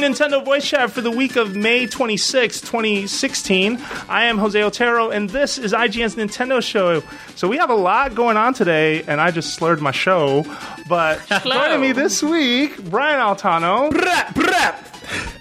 Nintendo Voice Chat for the week of May 26, 2016. I am Jose Otero, and this is IGN's Nintendo Show. So we have a lot going on today, and I just slurred my show. But joining me this week, Brian Altano,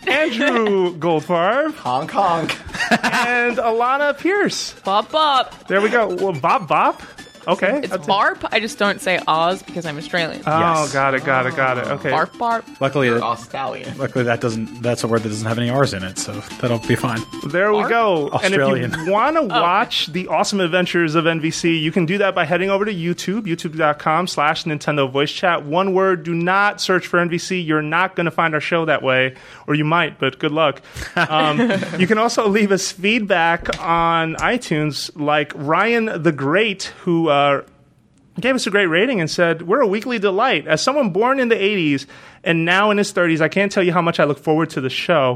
Andrew Goldfarb, Hong Kong. and Alanah Pearce. Bop bop. There we go. Well, Bop Bop. Okay. It's That's it. barp. I just don't say Oz because I'm Australian. Oh, Yes. got it, got it, got it. Okay. barp barp. Luckily, that, Australian. luckily that doesn't. That's a word that doesn't have any R's in it, so that'll be fine. There we go. Australian. And if you want to watch the awesome adventures of NVC, you can do that by heading over to YouTube, youtube.com slash Nintendo Voice Chat. One word, do not search for NVC. You're not going to find our show that way, or you might, but good luck. Um, you can also leave us feedback on iTunes, like Ryan the Great, who uh, gave us a great rating and said, We're a weekly delight. As someone born in the 80s and now in his 30s, I can't tell you how much I look forward to the show.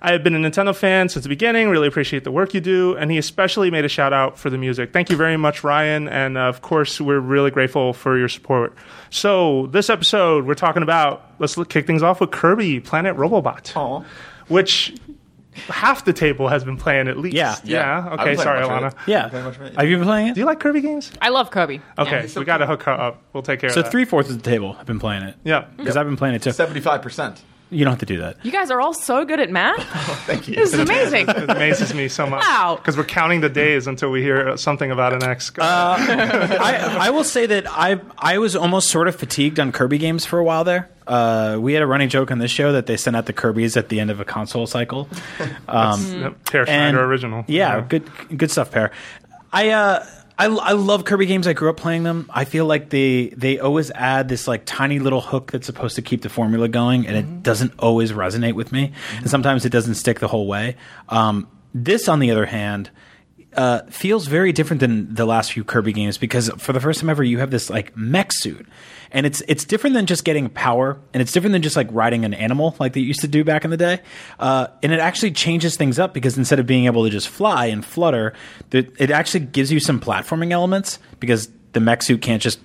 I have been a Nintendo fan since the beginning, really appreciate the work you do, and he especially made a shout out for the music. Thank you very much, Ryan, and uh, of course, we're really grateful for your support. So, this episode, we're talking about, let's look, kick things off with Kirby Planet Robobot, which half the table has been playing at least. Yeah. Yeah. Yeah. Okay, sorry, much of Alanah. it. Yeah. Very much right. Have you been playing it? Do you like Kirby games? I love Kirby. Okay, he's so we got to hook her up. We'll take care So of that. three fourths of the table have been playing it. Yeah. Because I've been playing it too. Seventy-five percent. You don't have to do that. You guys are all so good at math. Thank you. This is amazing. It amazes me so much. Wow. Because we're counting the days until we hear something about NX. I, I will say that I I was almost sort of fatigued on Kirby games for a while there. Uh, we had a running joke on this show that they sent out the Kirby's at the end of a console cycle. Um, Yep, Peer Schneider original. Yeah, good good stuff, Pear. I uh I, I love Kirby games. I grew up playing them. I feel like they they always add this like tiny little hook that's supposed to keep the formula going, and it doesn't always resonate with me. And sometimes it doesn't stick the whole way. Um, this, on the other hand, uh, feels very different than the last few Kirby games because for the first time ever, you have this like mech suit, and it's it's different than just getting power, and it's different than just like riding an animal like they used to do back in the day. Uh, and it actually changes things up because instead of being able to just fly and flutter, it actually gives you some platforming elements because the mech suit can't just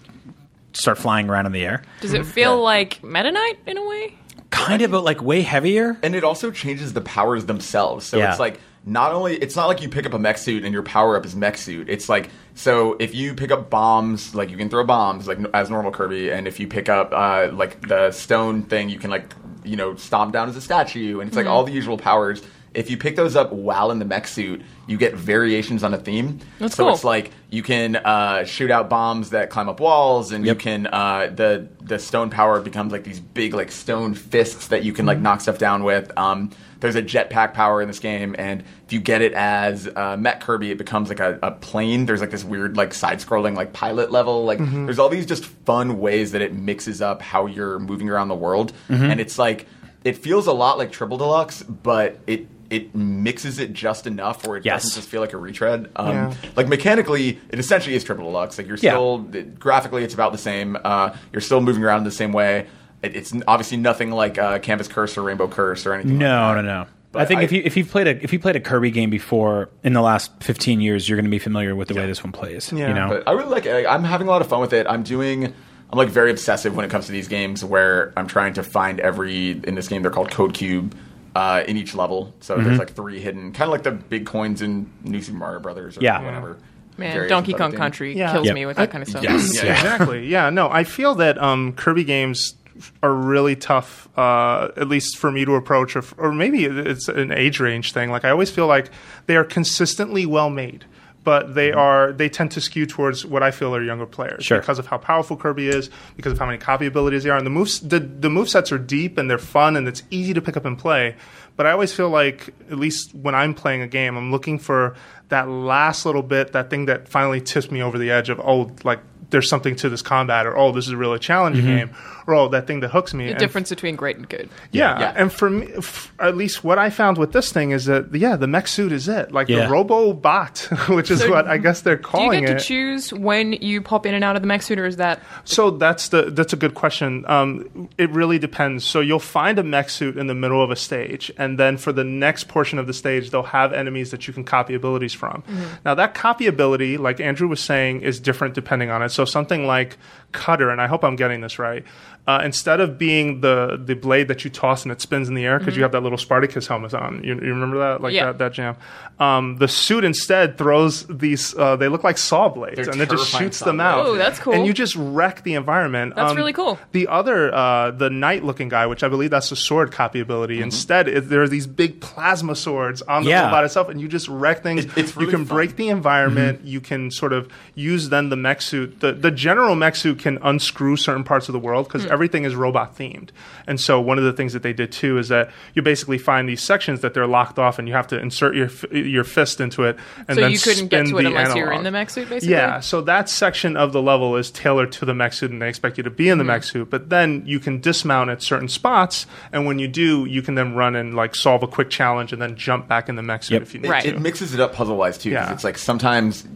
start flying around in the air. Does it feel like Meta Knight in a way? Kind of, but like way heavier. And it also changes the powers themselves. So Yeah. it's like not only it's not like you pick up a mech suit and your power up is mech suit. It's like so if you pick up bombs, like you can throw bombs like as normal Kirby, and if you pick up uh, like the stone thing, you can like you know stomp down as a statue, and it's like all the usual powers if you pick those up while in the mech suit, you get variations on a theme. That's so cool. it's like you can uh, shoot out bombs that climb up walls, and Yep. you can uh, the the stone power becomes like these big like stone fists that you can like knock stuff down with. Um, there's a jetpack power in this game, and if you get it as uh, Met Kirby, it becomes like a, a plane. There's like this weird like side-scrolling like pilot level. Like there's all these just fun ways that it mixes up how you're moving around the world, and it's like it feels a lot like Triple Deluxe, but it it mixes it just enough where it Yes. doesn't just feel like a retread. Um, Yeah. Like mechanically, it essentially is Triple Deluxe. Like you're Yeah. still graphically, it's about the same. Uh, you're still moving around in the same way. It, it's obviously nothing like uh, Canvas Curse or Rainbow Curse or anything. No, like no, that. no. But I think I- if you if you've played a if you played a Kirby game before in the last fifteen years, you're going to be familiar with the way this one plays. Yeah. You know, But I really like it. I'm having a lot of fun with it. I'm doing. I'm like very obsessive when it comes to these games where I'm trying to find every in this game. They're called Code Cube. Uh, in each level, so Mm-hmm. there's like three hidden, kind of like the big coins in New Super Mario Brothers or Yeah. whatever. Man, Donkey Kong it. Country Yeah. kills Yep. me with that kind of stuff. Yes, Yeah, yeah. exactly. Yeah, no, I feel that um, Kirby games are really tough, uh, at least for me to approach, or, or maybe it's an age range thing. Like I always feel like they are consistently well made. But they are they tend to skew towards what I feel are younger players Sure. because of how powerful Kirby is, because of how many copy abilities there are, and the moves the the move sets are deep and they're fun and it's easy to pick up and play. But I always feel like, at least when I'm playing a game, I'm looking for that last little bit, that thing that finally tips me over the edge of, oh, like there's something to this combat, or oh, this is a really challenging game, or oh, that thing that hooks me. The And- difference between great and good. yeah. Yeah. and for me, f- at least what I found with this thing is that yeah, the mech suit is it, like Yeah. the Robobot, which is So what I guess they're calling it. Do you calling get to choose when you pop in and out of the mech suit, or is that So that's the that's a good question. Um, it really depends. So you'll find a mech suit in the middle of a stage, and then for the next portion of the stage, they'll have enemies that you can copy abilities from. Now that copy ability, like Andrew was saying, is different depending on it. So something like Cutter, and I hope I'm getting this right. Uh, instead of being the the blade that you toss and it spins in the air because you have that little Spartacus helmet on, you, you remember that like Yeah. that that jam. Um, the suit instead throws these. Uh, they look like saw blades, They're and it just shoots them blades. out. Oh, that's cool. And you just wreck the environment. That's really cool. The other, uh, the knight looking guy, which I believe that's the sword copy ability. Instead, it, there are these big plasma swords on the Yeah. robot itself, and you just wreck things. It- it's really you can fun. break the environment. You can sort of use then the mech suit. The, the general mech suit can unscrew certain parts of the world because everything is robot themed. And so one of the things that they did too is that you basically find these sections that they're locked off, and you have to insert your your fist into it. And so then you couldn't get to it the unless you're in the mech suit, basically? Yeah, so that section of the level is tailored to the mech suit, and they expect you to be in the Mm-hmm. mech suit. But then you can dismount at certain spots, and when you do, you can then run and like solve a quick challenge, and then jump back in the mech suit Yep. if you need Right. to. It mixes it up puzzle wise too. 'cause Yeah. it's like sometimes it-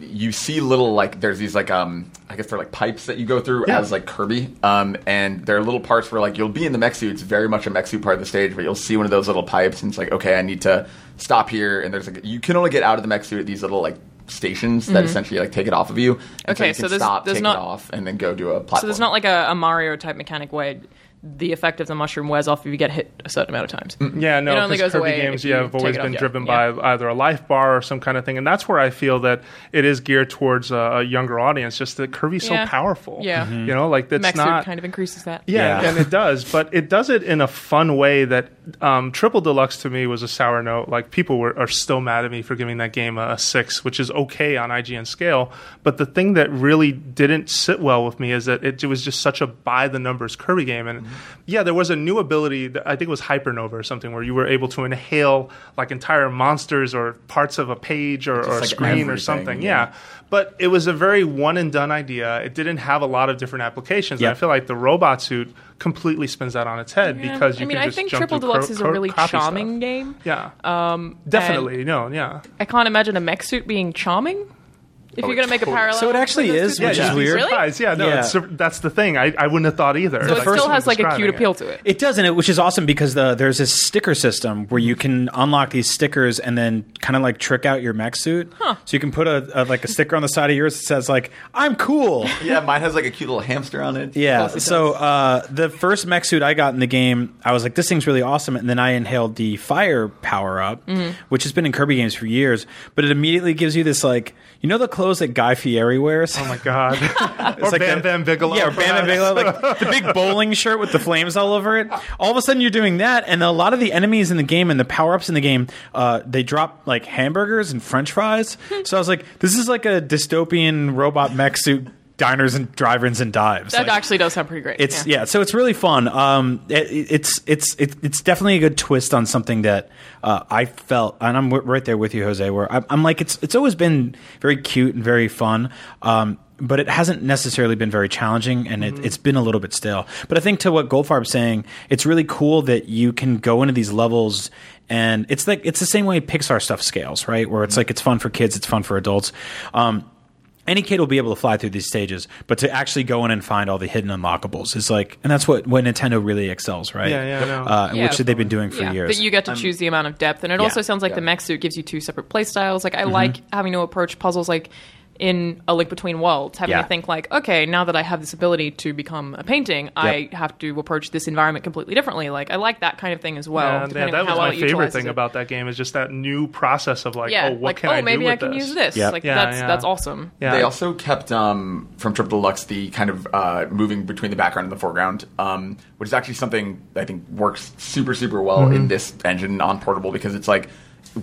you see little like there's these like um I guess they're like pipes that you go through Yeah. as like Kirby. Um and there are little parts where like you'll be in the mech suit. It's very much a mech suit part of the stage, but you'll see one of those little pipes and it's like okay, I need to stop here. And there's like you can only get out of the mech suit at these little like stations that essentially like take it off of you. And Mm-hmm. Okay, you so can there's- stop, there's take not- it off, and then go do a platform. So there's not like a, a Mario type mechanic where the effect of the mushroom wears off if you get hit a certain amount of times. Yeah, no, It only 'cause goes Kirby away games, yeah, you have always been off, driven Yeah. by either a life bar or some kind of thing, and that's where I feel that it is geared towards a, a younger audience. Just that Kirby's Yeah. so powerful. Yeah. Mhm. you know, like that's mech not kind of increases that. Yeah, Yeah. and it does, but it does it in a fun way that um, Triple Deluxe to me was a sour note. Like people were are still mad at me for giving that game a, a six, which is okay on IGN scale. But the thing that really didn't sit well with me is that it, was just such a by the numbers Kirby game. And yeah, there was a new ability that I think it was Hypernova or something where you were able to inhale like entire monsters or parts of a page or, or a like screen or something. yeah. yeah. But it was a very one and done idea. It didn't have a lot of different applications. And Yeah. I feel like the robot suit completely spins that on its head Yeah. because you I mean, can I think jump Triple Deluxe cro- is a really charming stuff. game. Yeah, Um, definitely. No, yeah. I can't imagine a mech suit being charming. If Oh, you're going to make a parallel, So it actually is, two which things. is weird. Really? Yeah, no, Yeah. It's, that's the thing. I, I wouldn't have thought either. So it Like, still has like a cute appeal to it. It does, and it, which is awesome because the, there's this sticker system where you can unlock these stickers and then kind of like trick out your mech suit. Huh. So you can put a, a like a sticker on the side of yours that says like "I'm cool." yeah, mine has like a cute little hamster on it. Yeah. It So uh, the first mech suit I got in the game, I was like, "This thing's really awesome," and then I inhaled the fire power up, which has been in Kirby games for years. But it immediately gives you this like, you know, the clo- clothes that Guy Fieri wears. Oh my god! or like Bam the- Bam Bigelow. Yeah, or Bam Bam Bigelow, like the big bowling shirt with the flames all over it. All of a sudden, you're doing that, and a lot of the enemies in the game and the power ups in the game, uh, they drop like hamburgers and French fries. so I was like, this is like a dystopian robot mech suit diners and drive-ins and dives. That Like, actually does sound pretty great. it's yeah. so it's really fun. Um, it, it's it's it, it's definitely a good twist on something that uh, I felt, and I'm w- right there with you, Jose. Where I'm, I'm like, it's it's always been very cute and very fun. Um, but it hasn't necessarily been very challenging, and it, it's been a little bit stale. But I think to what Goldfarb's saying, it's really cool that you can go into these levels, and it's like it's the same way Pixar stuff scales, right? Where it's like it's fun for kids, it's fun for adults. Um, any kid will be able to fly through these stages, but to actually go in and find all the hidden unlockables is like, and that's what what Nintendo really excels, right? Yeah, yeah, I know. Uh, Yeah, which they've been doing for yeah, years. But you get to choose the amount of depth, and it Yeah. also sounds like the Yeah. mech suit gives you two separate play styles. Like I Mm-hmm. like having to approach puzzles like in A Link Between Worlds, having Yeah. to think like, okay, now that I have this ability to become a painting, I have to approach this environment completely differently. Like I like that kind of thing as well. Yeah, yeah, that was how well my favorite thing it. about that game is just that new process of like, yeah, oh, what like can oh I do maybe with I can this? use this. Yep. Like Yeah, that's yeah. that's awesome. Yeah. They also kept um, from Triple Deluxe the kind of uh, moving between the background and the foreground, um, which is actually something I think works super super well Mm-hmm. in this engine on portable because it's like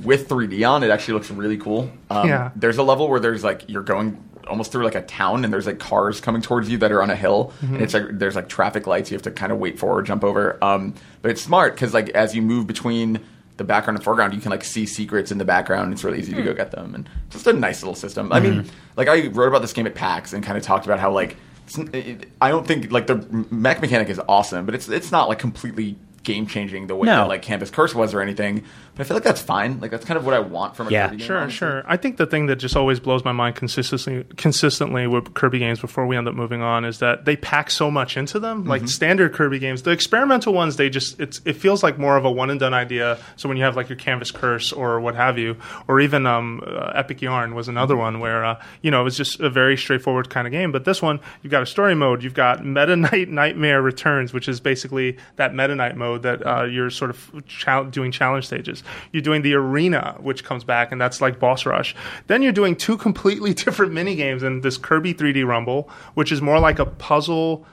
with 3D on, it actually looks really cool. Um, Yeah. There's a level where there's like you're going almost through like a town and there's like cars coming towards you that are on a hill Mm-hmm. and it's like there's like traffic lights you have to kind of wait for or jump over. Um, but it's smart because like as you move between the background and foreground, you can like see secrets in the background. It's really easy to go get them, and just a nice little system. I mean, like I wrote about this game at PAX and kind of talked about how like it's, it, I don't think like the mech mechanic is awesome, but it's it's not like completely game changing the way No. that like Canvas Curse was or anything. But I feel like that's fine. Like that's kind of what I want from a Yeah. Kirby game. Sure, honestly. sure. I think the thing that just always blows my mind consistently, consistently with Kirby games before we end up moving on is that they pack so much into them. Mm-hmm. Like standard Kirby games, the experimental ones, they just it's it feels like more of a one and done idea. So when you have like your Canvas Curse or what have you, or even um, uh, Epic Yarn was another one where uh, you know it was just a very straightforward kind of game. But this one, you've got a story mode, you've got Meta Knight Nightmare Returns, which is basically that Meta Knight mode that uh, you're sort of chal- doing challenge stages. You're doing the arena, which comes back, and that's like boss rush. Then you're doing two completely different mini games in this Kirby 3D Rumble, which is more like a puzzle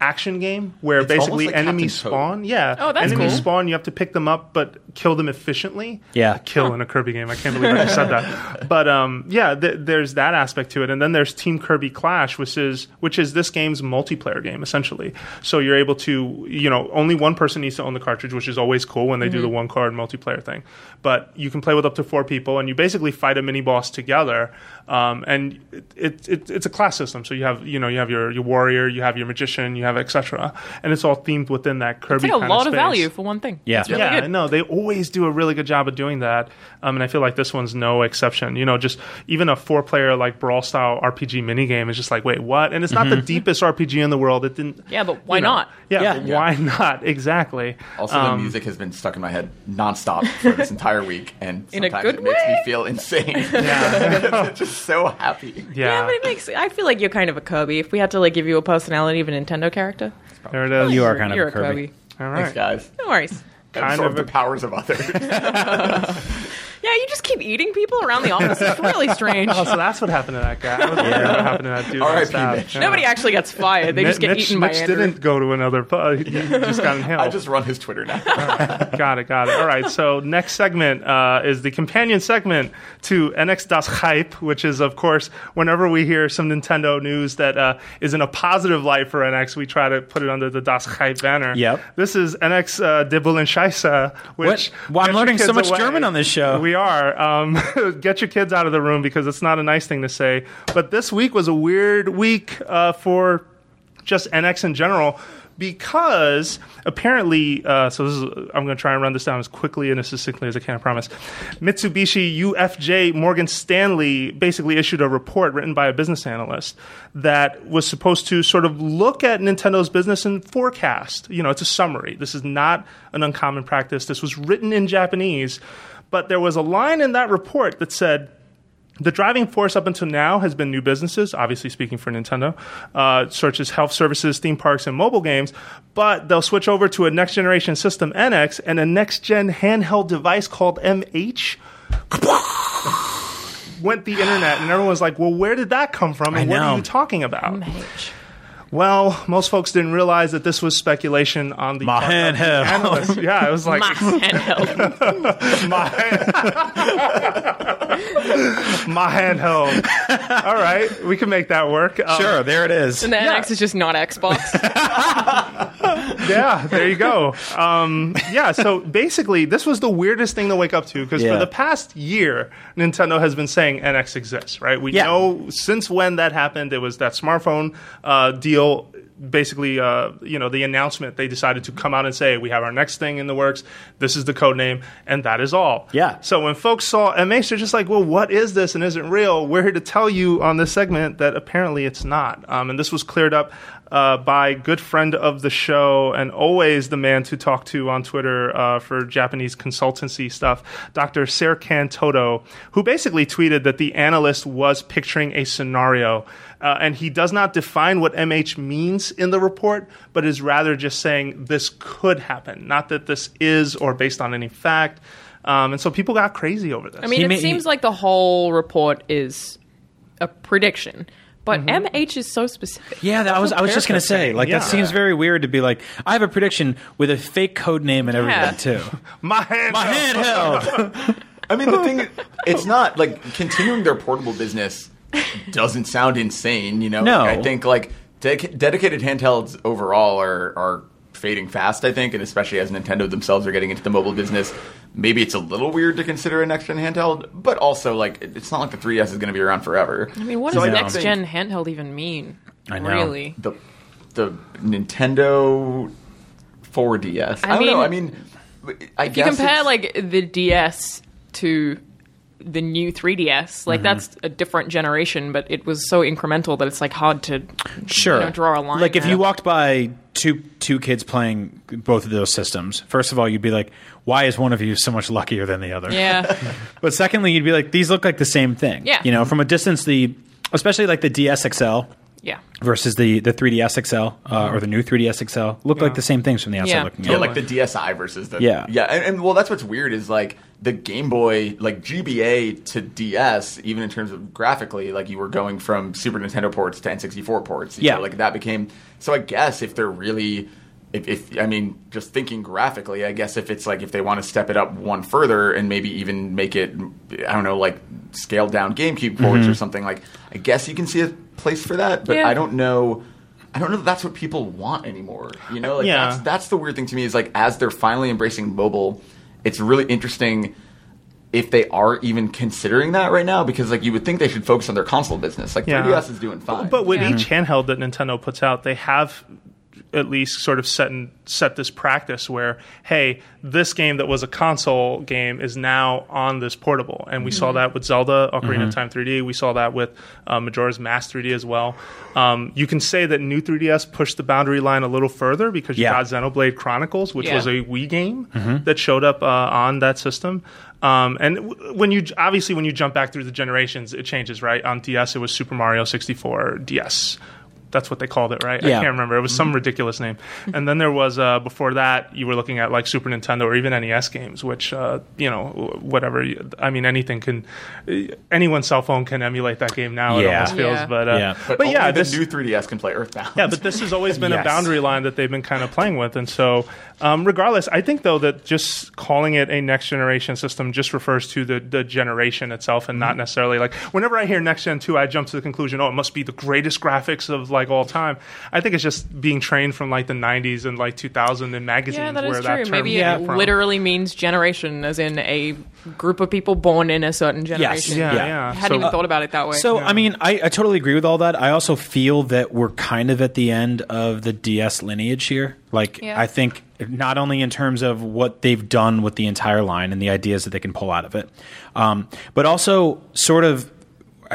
action game where It's basically like enemies Captain Toad. spawn. Yeah, Oh, that's enemies cool. spawn. You have to pick them up, but kill them efficiently. Yeah. kill in a Kirby game. I can't believe I just said that. But um, yeah, th- there's that aspect to it, and then there's Team Kirby Clash, which is which is this game's multiplayer game essentially. So you're able to, you know, only one person needs to own the cartridge, which is always cool when they do the one card multiplayer thing. But you can play with up to four people, and you basically fight a mini boss together. Um, and it, it, it, it's a class system, so you have you know you have your, your warrior, you have your magician, you have etc. And it's all themed within that Kirby. It's like a kind lot of space. value for one thing. Yeah. It's really yeah, good. no, they always do a really good job of doing that, um, and I feel like this one's no exception. You know, just even a four-player like brawl style RPG minigame is just like, wait, what? And it's not the deepest RPG in the world. It didn't. Yeah, but why you know. not? Yeah, Yeah. but why not? Exactly. Also, Um, the music has been stuck in my head nonstop for this entire week, and In a sometimes good it makes me feel insane. Yeah, just so happy. Yeah, yeah. but it makes. I feel like you're kind of a Kirby. If we had to like give you a personality of a Nintendo character, there it is. You are you're- kind of you're a Kirby. All Thanks, guys. no worries. Kind Absorb of the powers of others. Yeah, you just keep eating people around the office. It's really strange. Oh, so that's what happened to that guy. I was wondering what happened to that dude. R.I.P. Mitch. Yeah. Nobody actually gets fired. They just get Mitch, eaten by Mitch Andrew. didn't go to another. pu- He just got inhaled. I just run his Twitter now. got it, got it. All right, so next segment uh, is the companion segment to NX Das Hype, which is, of course, whenever we hear some Nintendo news that uh, is in a positive light for NX, we try to put it under the Das Hype banner. Yep. This is NX uh, De Bullen Scheisse, which. What? Well, I'm learning so much away. German on this show. We are. Um, get your kids out of the room because it's not a nice thing to say. But this week was a weird week uh, for just NX in general because apparently, uh, so this is, I'm going to try and run this down as quickly and as succinctly as I can, I promise. Mitsubishi UFJ Morgan Stanley basically issued a report written by a business analyst that was supposed to sort of look at Nintendo's business and forecast. You know, it's a summary. This is not an uncommon practice. This was written in Japanese, but there was a line in that report that said, the driving force up until now has been new businesses, obviously speaking for Nintendo, uh, such as health services, theme parks, and mobile games. But they'll switch over to a next generation system, NX, and a next gen handheld device called MH. went the internet, and everyone was like, "Well, where did that come from? And I what are you talking about?" MH. Well, most folks didn't realize that this was speculation on the My part of the handheld. Yeah, it was like My handheld. my my handheld. All right, we can make that work. Um, Sure, there it is. And the Yeah. NX is just not Xbox. Yeah, there you go. Um, yeah, so basically, this was the weirdest thing to wake up to because Yeah. for the past year, Nintendo has been saying NX exists, right? We Yeah. know since when that happened, it was that smartphone uh, deal. Basically, uh, you know, the announcement they decided to come out and say we have our next thing in the works. This is the code name, and that is all. Yeah. So when folks saw MH, they're just like, "Well, what is this? And isn't real?" We're here to tell you on this segment that apparently it's not. Um, and this was cleared up uh, by good friend of the show and always the man to talk to on Twitter uh, for Japanese consultancy stuff, Dr. Serkan Toto, who basically tweeted that the analyst was picturing a scenario. Uh, and he does not define what MH means in the report, but is rather just saying this could happen, not that this is or based on any fact. Um, and so people got crazy over this. I mean, He it may- seems he- like the whole report is a prediction, but MH is so specific. Yeah, that, I was I was just gonna say, like yeah. that seems very weird to be like, I have a prediction with a fake code name and everything Yeah. too. my hand, My handheld. I mean, the thing, it's not like continuing their portable business doesn't sound insane. You know, No. I think like dedic- dedicated handhelds overall are are fading fast. I think, and especially as Nintendo themselves are getting into the mobile business, maybe it's a little weird to consider a next gen handheld. But also, like, it's not like the 3DS is going to be around forever. I mean, what So does I next gen handheld even mean? I know. Really? The the Nintendo 4DS. I, I don't know. I mean, I If you compare like the DS to the new 3DS, like mm-hmm. that's a different generation, but it was so incremental that it's like hard to Sure. you know, draw a line. Like if you walked by two two kids playing both of those systems, first of all, you'd be like, why is one of you so much luckier than the other? yeah, But secondly, you'd be like, these look like the same thing. Yeah. You know, from a distance, the especially like the DS XL yeah, versus the the 3DS XL uh, or the new 3DS XL look like the same things from the outside Yeah. looking. Yeah, in. like the DSi versus the Yeah. yeah, and, and well, that's what's weird is like the Game Boy, like GBA to DS, even in terms of graphically, like you were going from Super Nintendo ports to N64 ports. Yeah. know, like that became. So I guess if they're really, if, if I mean, just thinking graphically, I guess if it's like if they want to step it up one further and maybe even make it, I don't know, like scaled down GameCube ports Mm-hmm. or something like, I guess you can see a place for that, but Yeah. I don't know. I don't know if that's what people want anymore. You know, like Yeah. that's that's the weird thing to me is like as they're finally embracing mobile, it's really interesting if they are even considering that right now because like you would think they should focus on their console business. Like Yeah. 3DS is doing fine. But with Yeah. each handheld that Nintendo puts out, they have at least sort of set in, set this practice where, hey, this game that was a console game is now on this portable, and we saw that with Zelda: Ocarina of Time 3D. We saw that with uh, Majora's Mask 3D as well. Um, you can say that new 3DS pushed the boundary line a little further because you Yeah. got Xenoblade Chronicles, which Yeah. was a Wii game that showed up uh, on that system. Um, and w- when you obviously when you jump back through the generations, it changes, right? On DS, it was Super Mario 64 DS. That's what they called it, right? I can't remember. It was some ridiculous name. And then there was uh, before that, you were looking at like Super Nintendo or even NES games, which uh, you know, whatever. I mean, anything can, anyone's cell phone can emulate that game now. It Yeah. almost feels, Yeah. but uh, Yeah. but, but only yeah, the this new 3DS can play Earthbound. yeah, but this has always been Yes. a boundary line that they've been kind of playing with. And so, um, regardless, I think, though, that just calling it a next generation system just refers to the, the generation itself and not necessarily like whenever I hear next gen 2, I jump to the conclusion, oh, it must be the greatest graphics of like all time. I think it's just being trained from like the 90s and like 2000 in magazines yeah, that where is that true. term Maybe came it from. literally means generation, as in a group of people born in a certain generation. Yeah, Yeah. yeah. I hadn't So- even thought about it that way. So, I mean, I, I totally agree with all that. I also feel that we're kind of at the end of the DS lineage here. Like, Yeah. I think not only in terms of what they've done with the entire line and the ideas that they can pull out of it, um, but also sort of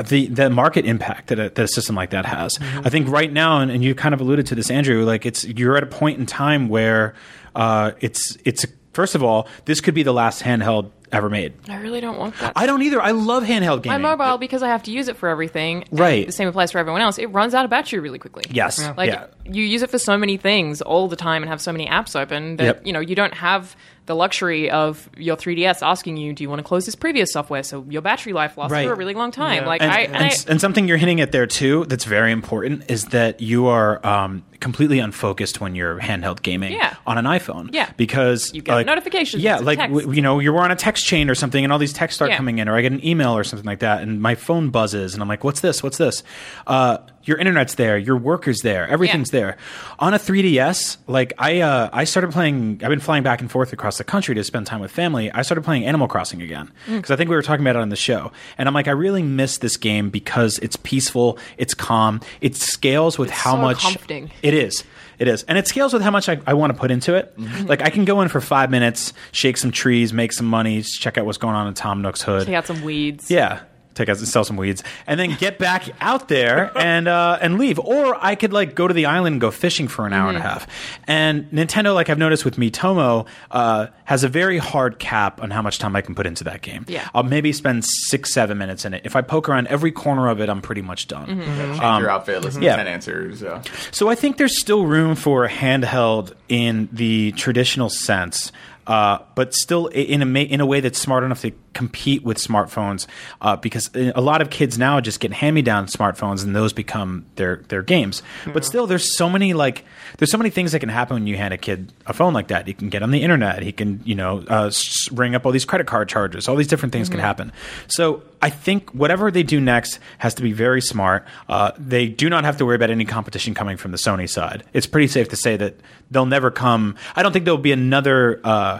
the the market impact that a, that a system like that has. I think right now, and, and you kind of alluded to this, Andrew. Like, it's you're at a point in time where uh, it's it's first of all, this could be the last handheld ever made. I really don't want that. I don't either. I love handheld gaming. My gaming. mobile, because I have to use it for everything. Right. The same applies for everyone else. It runs out of battery really quickly. Yes. Like Yeah. you use it for so many things all the time and have so many apps open that Yep. you know you don't have the luxury of your 3DS asking you, "Do you want to close this previous software?" So your battery life lasts Right. for a really long time. Yeah. Like and, I, and, and I s- and something you're hinting at there too that's very important is that you are um, completely unfocused when you're handheld gaming Yeah. on an iPhone. Yeah. because You get like, notifications, Yeah, it's like w- you know, you're on a text chain or something, and all these texts start Yeah. coming in, or I get an email or something like that, and my phone buzzes, and I'm like, "What's this? What's this?" Uh, your internet's there, your work is there, everything's there. On a 3DS, like I, uh, I started playing. I've been flying back and forth across the country to spend time with family. I started playing Animal Crossing again Mm. because I think we were talking about it on the show, and I'm like, I really miss this game because it's peaceful, it's calm, it scales with how so much comforting. it is. It is. And it scales with how much I, I want to put into it. Mm-hmm. Like, I can go in for five minutes, shake some trees, make some money, check out what's going on in Tom Nook's hood. take out some weeds. Yeah. Take out and sell some weeds and then get back out there and uh, and leave. Or I could like go to the island and go fishing for an hour and a Mm-hmm. half. And Nintendo, like I've noticed with Miitomo, uh, has a very hard cap on how much time I can put into that game. Yeah. I'll maybe spend six, seven minutes in it. If I poke around every corner of it, I'm pretty much done. Mm-hmm. Change your outfit, listen yeah. to 10 answers. So I think there's still room for a handheld in the traditional sense, uh, but still in a ma- in a way that's smart enough to compete with smartphones. Uh, because a lot of kids now just get hand me down smartphones, and those become their their games. But still, there's so many like there's so many things that can happen when you hand a kid a phone like that. He can get on the internet. He can you know uh, ring up all these credit card charges. All these different things can happen. So I think whatever they do next has to be very smart. Uh, they do not have to worry about any competition coming from the Sony side. It's pretty safe to say that they'll never come. I don't think there'll be another uh,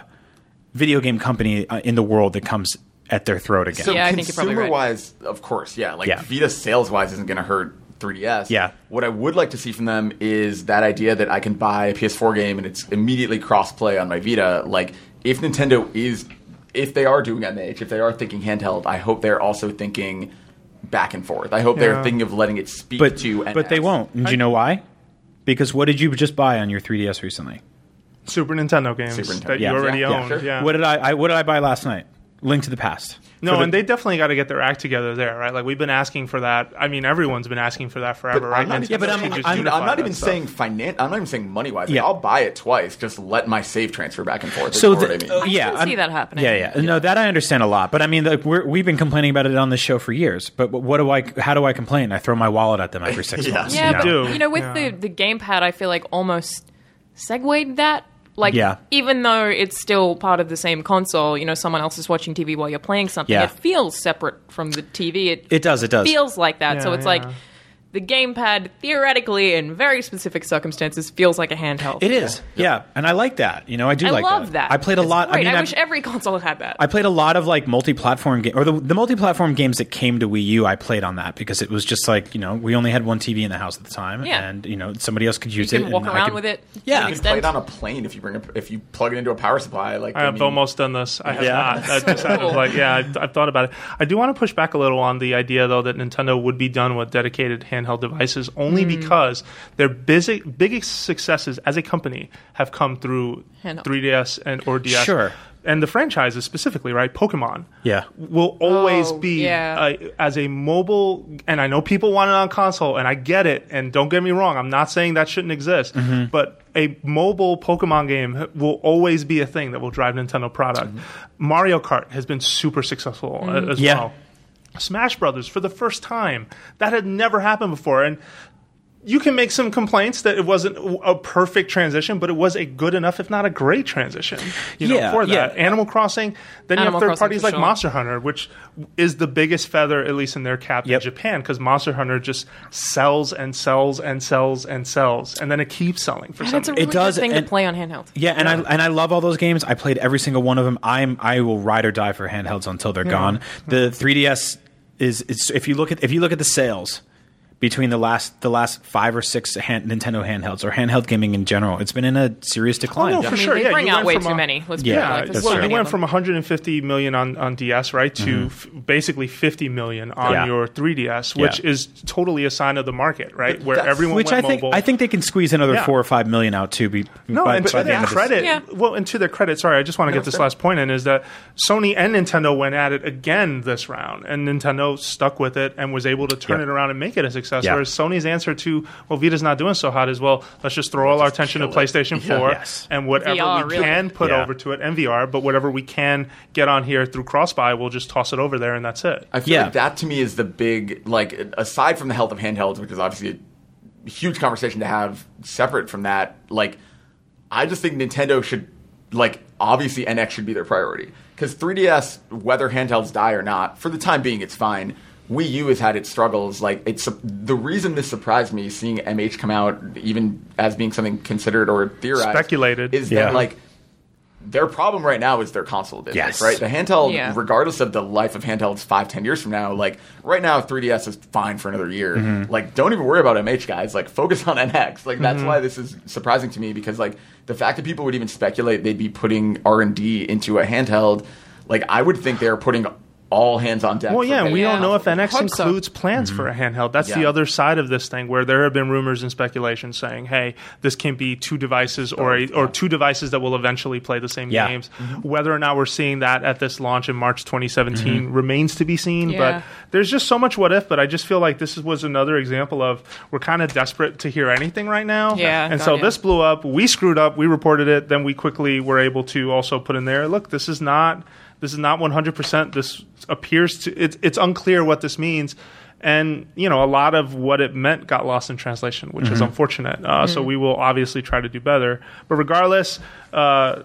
video game company uh, in the world that comes at their throat again. So Yeah, I think you're probably consumer right. wise, of course, yeah. Like Yeah. Vita sales wise isn't going to hurt 3DS. Yeah. What I would like to see from them is that idea that I can buy a PS4 game and it's immediately cross play on my Vita. Like if Nintendo is, if they are doing MH, if they are thinking handheld, I hope they're also thinking back and forth. I hope Yeah. they're thinking of letting it speak but to. but they won't. And do you know why? Because what did you just buy on your 3DS recently? Super Nintendo games Super Nintendo. that Yeah. you already Yeah, yeah, sure. Yeah. What did I, I what did I buy last night? Link to the Past. No, the- and they definitely got to get their act together there, right? Like we've been asking for that. I mean, everyone's been asking for that forever, But right? I'm not, Yeah, but I'm- should just I'm- I'm not even stuff. saying finance. I'm not even saying money wise. Yeah. I'll buy it twice. Just let my save transfer back and forth. so So what the- I mean. uh, yeah, I'm- see that happening. Yeah, yeah, No, that I understand a lot. But I mean, like, we're, we've been complaining about it on the show for years. But what do I? How do I complain? I throw my wallet at them every six Yeah. months. Yeah, you know? but do. you know, with Yeah. the the gamepad, I feel like almost segued that. Like, Yeah. even though it's still part of the same console, you know, someone else is watching TV while you're playing something. Yeah. It feels separate from the TV. It It does. It does. feels like that. so Yeah, it's like yeah. The gamepad, theoretically, in very specific circumstances, feels like a handheld. It is. Yeah. and I like that. You know, I do I like love that. I played a It's lot. Great. I mean, I, I've- wish every console had that. I played a lot of like multi-platform game or the, the multi-platform games that came to Wii U. I played on that because it was just like you know we only had one TV in the house at the time, Yeah. and you know somebody else could you use it. walk and I around could- with it. Yeah. You can play it on a plane if you bring a, if you plug it into a power supply. Like I have mean, almost done this. I have Yeah. not. I just had like, yeah, I've, I've thought about it. I do want to push back a little on the idea, though, that Nintendo would be done with dedicated handheld devices only Hmm. because their busy, biggest successes as a company have come through Handheld. 3DS and or DS. Sure. And the franchises specifically, right? Pokemon. Yeah. Will always Oh, be yeah. uh, as a mobile, and I know people want it on console, and I get it. And don't get me wrong, I'm not saying that shouldn't exist, Mm-hmm. but a mobile Pokemon game will always be a thing that will drive Nintendo product. Mario Kart has been super successful uh, as Yeah. well. Smash Brothers for the first time that had never happened before, and you can make some complaints that it wasn't a perfect transition, but it was a good enough, if not a great transition. You know, Yeah, for that yeah. Animal Crossing. Then Animal you have third Crossing parties like sure. Monster Hunter, which is the biggest feather, at least in their cap Yep. in Japan, because Monster Hunter just sells and sells and sells and sells, and then it keeps selling for And some it's a reason. really It does, good thing and- to play on handheld. Yeah, and I and I love all those games. I played every single one of them. I'm I will ride or die for handhelds until they're gone. The 3DS is it's if you look at if you look at the sales between the last the last five or six hand, Nintendo handhelds or handheld gaming in general, it's been in a serious decline. Oh, no, for I mean, sure. they yeah, bring you out went way from too a- many. Let's Yeah, Yeah. Like, that's well, true. you went from 150 million on, on DS, right, to f- basically 50 million on Mm-hmm. Yeah. your 3DS, which Yeah. is totally a sign of the market, right? Where that's- everyone Which I think mobile. I think they can squeeze another Yeah. four or five million out too. Be, No, by, and by to the their end of this- credit, Yeah. well, and to their credit, sorry, I just want to get this last point in is that Sony and Nintendo went at it again this round, and Nintendo stuck with it and was able to turn it around and make it a success. Success. Yeah. Whereas Sony's answer to well, Vita's not doing so hot is well, let's just throw all our attention to kill it. PlayStation Yeah. 4 Yes. and whatever VR, we really. can put Yeah. over to it and VR, but whatever we can get on here through cross-buy, we'll just toss it over there and that's it. I feel Yeah. like that to me is the big like aside from the health of handhelds, which is obviously a huge conversation to have separate from that. Like, I just think Nintendo should like obviously NX should be their priority because 3DS, whether handhelds die or not, for the time being, it's fine. Wii U has had its struggles. Like it's the reason this surprised me seeing MH come out, even as being something considered or theorized, Speculated. is Yeah. that like their problem right now is their console business, Yes. right? The handheld, Yeah. regardless of the life of handhelds five, ten years from now, like right now, 3DS is fine for another year. Mm-hmm. Like, don't even worry about MH, guys. Like, focus on NX. Like, Mm-hmm. that's why this is surprising to me because, like, the fact that people would even speculate they'd be putting R and D into a handheld, like, I would think they're putting all hands on deck. Well, yeah, and we getting don't know if. NX Hope so. includes plans for a mm-hmm. handheld. That's the other side of this thing, where there have been rumors and speculation saying, "Hey, this can be two devices or a, or two devices that will eventually play the same Yeah. games." Mm-hmm. Whether or not we're seeing that at this launch in March 2017 mm-hmm. remains to be seen. Yeah. But there's just so much what if. But I just feel like this was another example of we're kind of desperate to hear anything right now. Yeah, and so yeah. this blew up. We screwed up. We reported it. Then we quickly were able to also put in there. Look, this is not. This is not 100%. This appears to. It's it's unclear what this means, and you know a lot of what it meant got lost in translation, which is unfortunate. Uh, So we will obviously try to do better. But regardless. Uh,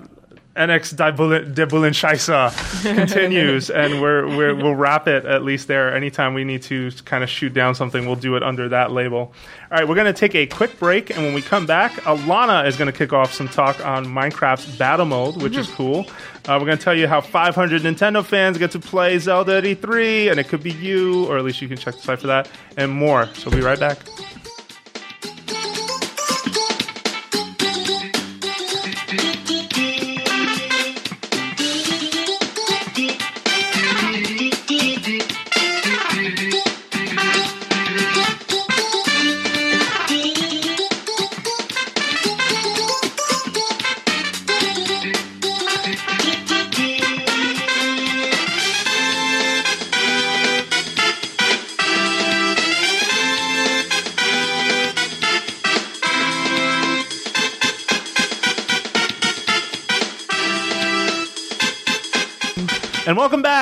NX Debulin Scheisse continues, and we're, we're, we'll wrap it at least there. Anytime we need to kind of shoot down something, we'll do it under that label. All right, we're going to take a quick break, and when we come back, Alanah is going to kick off some talk on Minecraft's battle mode, which is cool. Uh, we're going to tell you how 500 Nintendo fans get to play Zelda at E3, and it could be you, or at least you can check the site for that, and more. So we'll be right back.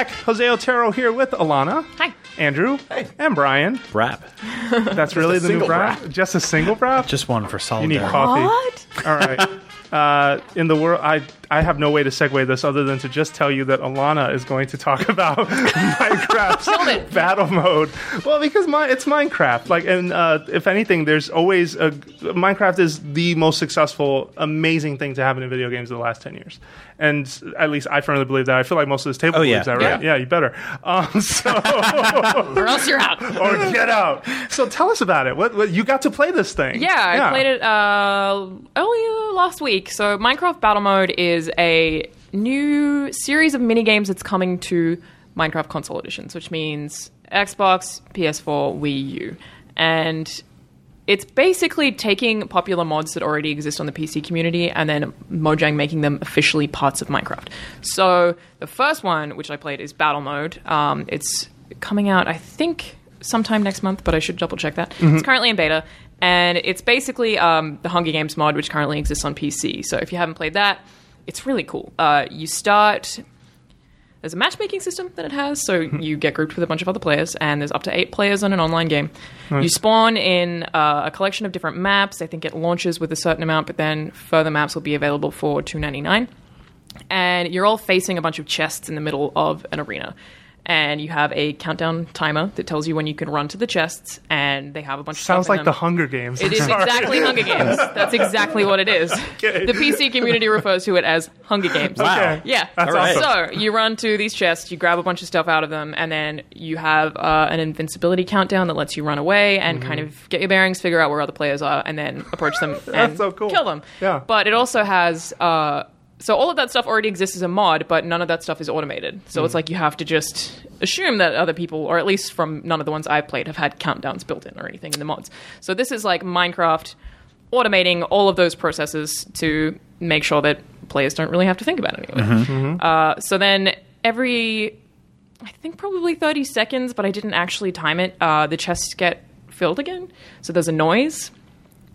Back. Jose Otero here with Alanah. Hi. Andrew. Hey. And Brian. Rap. That's really the new single brap? brap. Just a single brap? Just one for solid. you need coffee. What? All right. Uh, in the world, I I have no way to segue this other than to just tell you that Alanah is going to talk about Minecraft battle mode. Well, because my, it's Minecraft. Like, and uh, if anything, there's always a Minecraft is the most successful, amazing thing to happen in video games in the last ten years. And at least I firmly believe that. I feel like most of this table Oh, yeah. believes that, right? Yeah. Yeah, you better. Um, so, Or else you're out. or get out. So tell us about it. What, what you got to play this thing? Yeah, I played it uh, earlier last week. So Minecraft Battle Mode is a new series of mini games that's coming to Minecraft console editions, which means Xbox, PS4, Wii U, and it's basically taking popular mods that already exist on the PC community and then Mojang making them officially parts of Minecraft. So the first one, which I played, is Battle Mode. Um, it's coming out, I think, sometime next month, but I should double check that. It's currently in beta, and it's basically um, the Hunger Games mod, which currently exists on PC. So if you haven't played that, it's really cool. Uh, you start there's a matchmaking system that it has, so you get grouped with a bunch of other players, and there's up to eight players on an online game. You spawn in uh, a collection of different maps. I think it launches with a certain amount, but then further maps will be available for two ninety nine. And you're all facing a bunch of chests in the middle of an arena. And you have a countdown timer that tells you when you can run to the chests, and they have a bunch of Sounds stuff in like the. Hunger Games. It is Sorry. exactly Hunger Games. That's exactly what it is. Okay. The PC community refers to it as Hunger Games. Wow. Okay. Yeah. That's All right. awesome. So you run to these chests, you grab a bunch of stuff out of them, and then you have uh, an invincibility countdown that lets you run away and kind of get your bearings, figure out where other players are, and then approach them and so cool. kill them. Yeah. But it also has. Uh, so all of that stuff already exists as a mod, but none of that stuff is automated. So it's like you have to just assume that other people, or at least from none of the ones I've played, have had countdowns built in or anything in the mods. So this is like Minecraft automating all of those processes to make sure that players don't really have to think about it anyway. Uh, so then every, I think probably 30 seconds, but I didn't actually time it, uh, the chests get filled again. So there's a noise,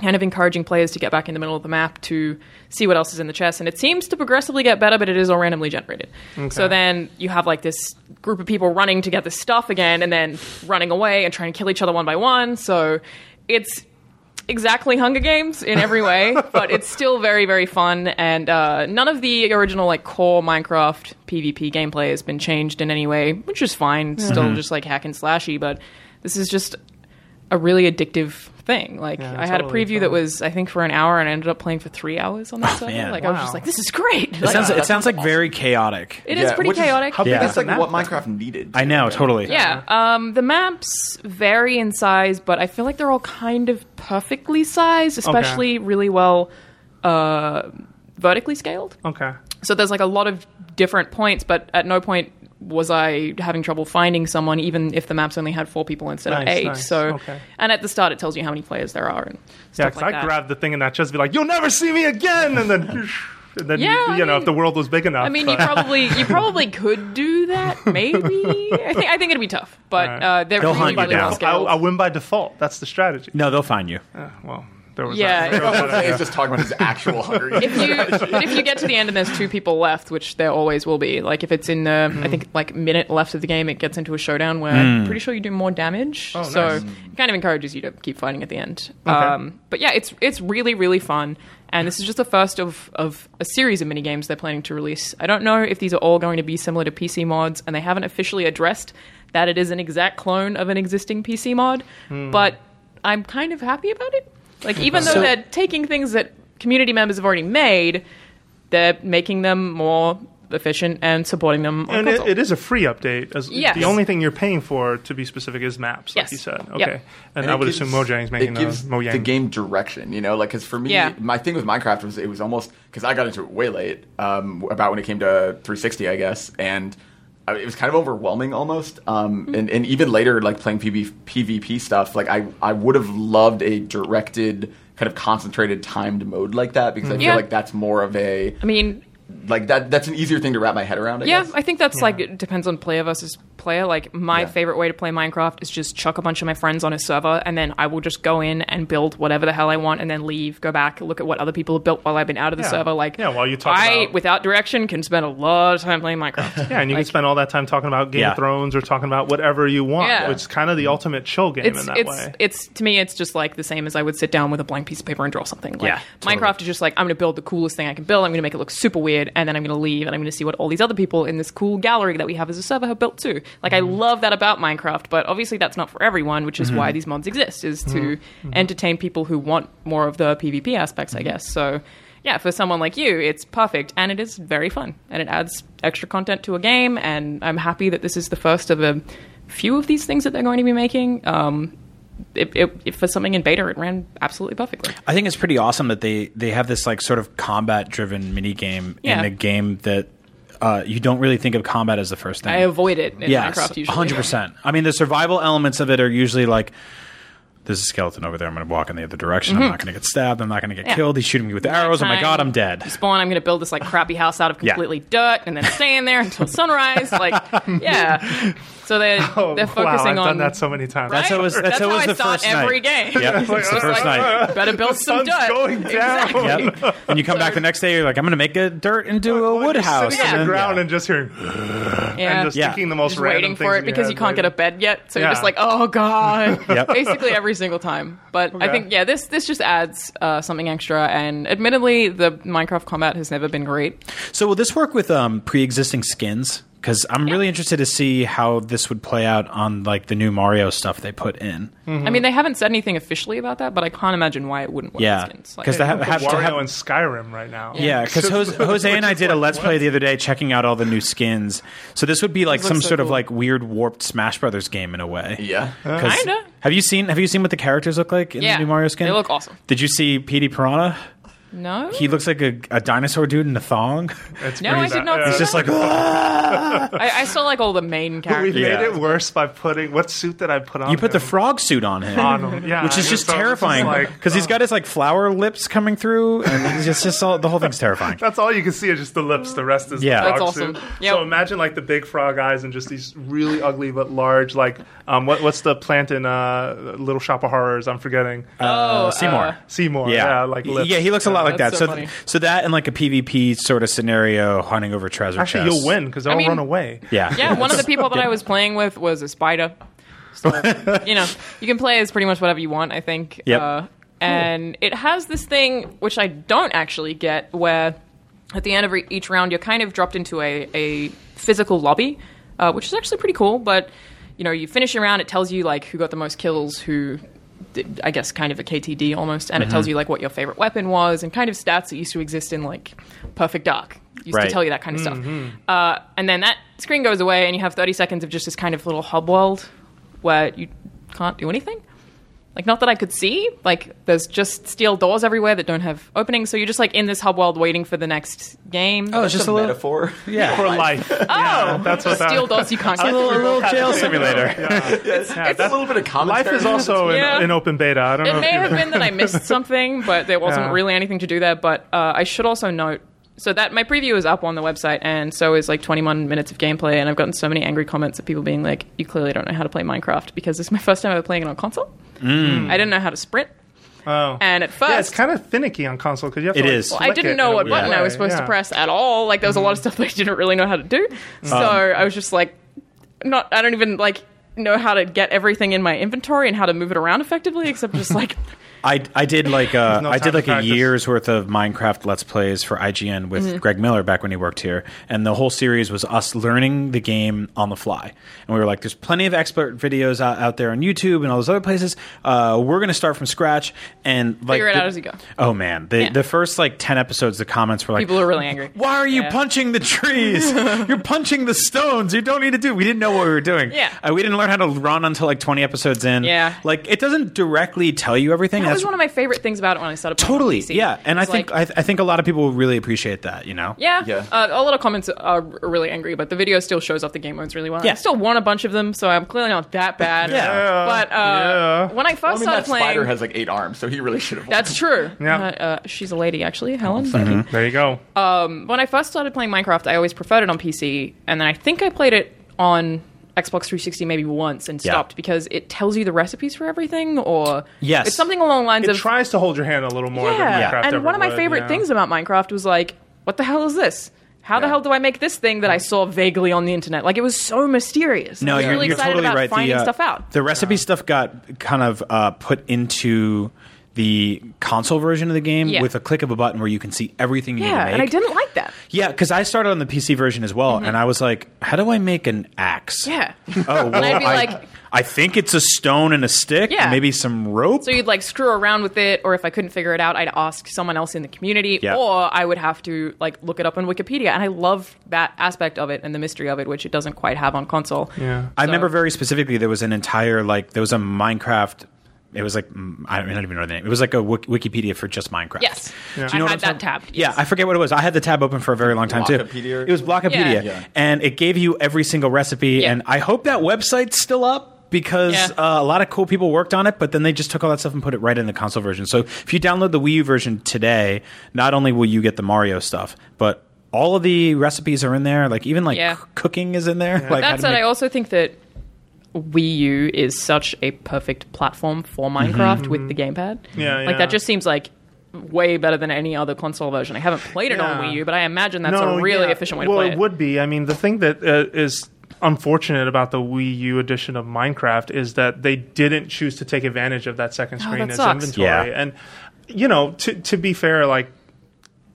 kind of encouraging players to get back in the middle of the map to see what else is in the chest. And it seems to progressively get better, but it is all randomly generated. So then you have like this group of people running to get the stuff again, and then running away and trying to kill each other one by one. So it's exactly Hunger Games in every way, but it's still very, very fun. And uh, none of the original like core Minecraft PvP gameplay has been changed in any way, which is fine. It's Still just like hack and slashy, but this is just a really addictive thing. Like Yeah, I had a totally, preview that was I think for an hour, and I ended up playing for three hours on that server. man. Like I was just like, this is great. It sounds, it sounds like very chaotic. it is pretty which is- chaotic. how big Yeah. is like what Minecraft needed. I know, totally. Yeah, um, the maps vary in size, but I feel like they're all kind of perfectly sized, especially really well uh, vertically scaled. Okay. So there's like a lot of different points, but at no point was I having trouble finding someone, even if the maps only had four people instead of eight. nice. So, Okay. and at the start, it tells you how many players there are and stuff Yeah, stuff 'cause like I that. grabbed the thing in that chest, and be like, "You'll never see me again," and then, and then Yeah, you, I you know, mean- if the world was big enough. I mean, you probably you probably could do that. Maybe I think I think it'd be tough, but Alright. uh, they're They'll really, hunt you really down. well I'll. I'll win by default. That's the strategy. No, they'll find you. Well, there was Yeah. that. There was that, He's just talking about his actual Hunger if you but if you get to the end and there's two people left, which there always will be, like if it's in the I think hmm. like minute left of the game, it gets into a showdown where I'm hmm. pretty sure you do more damage. Oh, so nice. it kind of encourages you to keep fighting at the end. Okay. Um, but yeah, it's it's really really fun. And this is just the first of, of a series of mini games they're planning to release. I don't know if these are all going to be similar to PC mods, and they haven't officially addressed that it is an exact clone of an existing PC mod. Hmm. But I'm kind of happy about it. Like even though So- they're taking things that community members have already made, they're making them more efficient and supporting them on And it, it is a free update. As Yes. The only thing you're paying for, to be specific, is maps, like Yes. you said. Yep. Okay. And, And I would gives- assume Mojang's making it the gives Mojang. the game direction, you know, like because for me, Yeah. my thing with Minecraft was it was almost because I got into it way late, um, about when it came to 360, I guess, and uh, it was kind of overwhelming almost. Um, Mm-hmm. and, and even later, like playing PV, PvP stuff, like I I would have loved a directed kind of concentrated timed mode like that because I feel Yeah. like that's more of a I mean, like that that's an easier thing to wrap my head around. I yeah, guess. I think that's like it depends on player versus player. Like my Yeah. favorite way to play Minecraft is just chuck a bunch of my friends on a server, and then I will just go in and build whatever the hell I want, and then leave, go back, look at what other people have built while I've been out of the Yeah. server. Like, Yeah, while you talk I about- without direction can spend a lot of time playing Minecraft. yeah, and you can spend all that time talking about Game Yeah. of Thrones or talking about whatever you want, Yeah. which is kind of the ultimate chill game it's in that it's way. it's to me it's just like the same as I would sit down with a blank piece of paper and draw something. Like, Yeah, totally. Minecraft is just like I'm going to build the coolest thing I can build. I'm going to make it look super weird, and then I'm going to leave and I'm going to see what all these other people in this cool gallery that we have as a server have built too. Like I mm-hmm. love that about Minecraft, but obviously that's not for everyone, which is why mm-hmm. these mods exist is to mm-hmm. entertain people who want more of the PvP aspects, I guess. So. Yeah, for someone like you, it's perfect and it is very fun and it adds extra content to a game. And I'm happy that this is the first of a few of these things that they're going to be making. Um, it, it, it, for something in beta, it ran absolutely perfectly. I think it's pretty awesome that they they have this like sort of combat driven mini game Yeah. in a game that uh, you don't really think of combat as the first thing. I avoid it in yes, Minecraft usually. hundred percent. I mean, the survival elements of it are usually like. There's a skeleton over there. I'm going to walk in the other direction. I'm not going to get stabbed. I'm not going to get Mm-hmm. Yeah. killed. He's shooting me with arrows. Oh my Time. god, I'm dead. Spawn, I'm going to build this like crappy house out of Yeah. completely dirt and then stay in there until sunrise. Like, yeah. So they're oh, they're wow, focusing I've on done that so many times. Right? That's how it was- that's how it how was I the start first every game. Yep, it's the first night. Better build the some dirt. going down. Exactly. Yep. And you come back the next day, you're like, I'm going to make a dirt into a wood house. sitting on Yeah. the ground yeah. and just hearing Yeah. and just Yeah. thinking the most just random waiting things for it because you can't get a bed yet. So you're just like, oh god. Yep. Basically every single time. But I think yeah, this this just adds uh, something extra. And admittedly, the Minecraft combat has never been great. So will this work with um, pre-existing skins? Because I'm really interested to see how this would play out on like the new Mario stuff they put in. Mm-hmm. I mean, they haven't said anything officially about that, but I can't imagine why it wouldn't work. Yeah, because skins. Like, 'cause they have- have to Wario have- and Skyrim right now. Yeah, because Jose, Jose and I did a Let's Play the other day checking out all the new skins. So this would be like some so sort of like weird warped Smash Brothers game in a way. Yeah, uh, Kinda. Have you seen Have you seen what the characters look like in Yeah, the new Mario skin? they look awesome. Did you see Petey Piranha? No, He looks like a, a dinosaur dude in a thong. It's No, pretty I did bad. not Yeah. see He's just like, I, I saw like all the main characters. We characters. made Yeah. it worse by putting what suit did I put on? you put the him? frog suit on him. on him, yeah, Which is and just so it's terrifying like, because he's got his like flower lips coming through, and it's just, just all, the whole thing's terrifying. That's all you can see is just the lips. The rest is Yeah. the That's frog awesome. suit. Yep. So imagine like the big frog eyes and just these really ugly but large like um what what's the plant in uh Little Shop of Horrors? I'm forgetting. Uh, Seymour. uh, Seymour. Yeah, like lips. yeah, he looks a lot like that. That's So, so funny. so that and like a PVP sort of scenario, hunting over treasure Actually, chests. you'll win because they'll I mean- run away. Yeah, Yeah, one of the people that I was playing with was a spider. So, you know, you can play as pretty much whatever you want, I think. Yep. Uh, and it has this thing, which I don't actually get, where at the end of each round, you're kind of dropped into a, a physical lobby, uh, which is actually pretty cool. But, you know, you finish your round, it tells you, like, who got the most kills, who did, I guess, kind of a KTD almost, and it tells you, like, what your favorite weapon was, and kind of stats that used to exist in, like, Perfect Dark. Used Right. to tell you that kind of stuff. Uh, and then that screen goes away, and you have 30 seconds of just this kind of little hub world where you can't do anything. Like, not that I could see. Like, there's just steel doors everywhere that don't have openings. So you're just like in this hub world waiting for the next game. Oh, it's just a little, metaphor. yeah, For life. Yeah, that's what that steel doors you can't a get little, a little jail simulator. it's Yeah, it's a little bit of Life is also Yeah. in, in open beta. I don't know. It if may have been that I missed something, but there wasn't Yeah. really anything to do there. But uh, I should also note so that my preview is up on the website, and so is like 21 minutes of gameplay. And I've gotten so many angry comments of people being like, "You clearly don't know how to play Minecraft because this is my first time ever playing it on console. Mm. I didn't know how to sprint, Oh. and at first, yeah, it's kind of finicky on console because you have to. It like, is. Well, I didn't know what weird button I was supposed Yeah. to press at all. Like there was a lot of mm-hmm. stuff that I didn't really know how to do. Mm-hmm. So I was just like, not. I don't even like know how to get everything in my inventory and how to move it around effectively, except just like I, I did like uh, no I did like a year's worth of Minecraft Let's Plays for IGN with Mm-hmm. Greg Miller back when he worked here, and the whole series was us learning the game on the fly. And we were like, "There's plenty of expert videos out, out there on YouTube and all those other places. Uh, we're going to start from scratch and like Figure it the- out as you go." Oh man, the Yeah. the first like ten episodes, the comments were like, people are really angry. Why are you Yeah. punching the trees? You're punching the stones. You don't need to do. We didn't know what we were doing. Yeah. uh, we didn't learn how to run until like 20 episodes in. Yeah. like it doesn't directly tell you everything. That was one of my favorite things about it when I started. playing on Totally, PC. yeah, and I think like- I, I think a lot of people will really appreciate that. You know, Yeah, Yeah. Uh, a lot of comments are really angry, but the video still shows off the game modes really well. Yeah. I still won a bunch of them, so I'm clearly not that bad. Yeah. but uh, Yeah. when I first I mean, started that playing, spider has like eight arms, so he really should have. that's true. Yeah. Uh, uh, she's a lady, actually, Helen. Thank you. There you go. when I first started playing Minecraft, I always preferred it on PC, and then I think I played it on Xbox 360 maybe once and Yeah. stopped because it tells you the recipes for everything, or Yes. it's something along the lines of It of tries to hold your hand a little more yeah. than Minecraft and ever one of my would, favorite yeah. things about Minecraft was like, what the hell is this? How the hell do I make this thing that I saw vaguely on the internet? Like it was so mysterious. no, I was you're, really you're excited totally about right. finding the, uh, stuff out. The recipe stuff got kind of uh, put into the console version of the game Yeah. with a click of a button where you can see everything you need Yeah, to make. and I didn't like that. Yeah, because I started on the PC version as well, and I was like, "How do I make an axe?" Mm-hmm. Yeah. Oh, well, I'd be I, like- I think it's a stone and a stick, Yeah. maybe some rope. So you'd like screw around with it, or if I couldn't figure it out, I'd ask someone else in the community, Yeah. or I would have to like look it up on Wikipedia. And I love that aspect of it and the mystery of it, which it doesn't quite have on console. Yeah. I remember very specifically there was an entire like there was a Minecraft. It was like mm, I don't, I don't even know the name. It was like a wik- Wikipedia for just Minecraft. Yes. Do you I know what had I'm that talking- tab. Yeah. I forget what it was. I had the tab open for a very long time too. Blockopedia or It was Blockopedia, Yeah. Yeah. and it gave you every single recipe. Yeah. And I hope that website's still up because Yeah. uh, a lot of cool people worked on it. But then they just took all that stuff and put it right in the console version. So if you download the Wii U version today, not only will you get the Mario stuff, but all of the recipes are in there. Like even like Yeah. c- cooking is in there. Like how that to said, make- I also think that Wii U is such a perfect platform for Minecraft with the gamepad. Yeah, like yeah. that just seems like way better than any other console version. I haven't played it on Wii U, but I imagine that's a really yeah. efficient way well, to play Well it. would be. I mean, the thing that uh, is unfortunate about the Wii U edition of Minecraft is that they didn't choose to take advantage of that second screen Oh, that as sucks. inventory. Yeah. And you know, to to be fair, like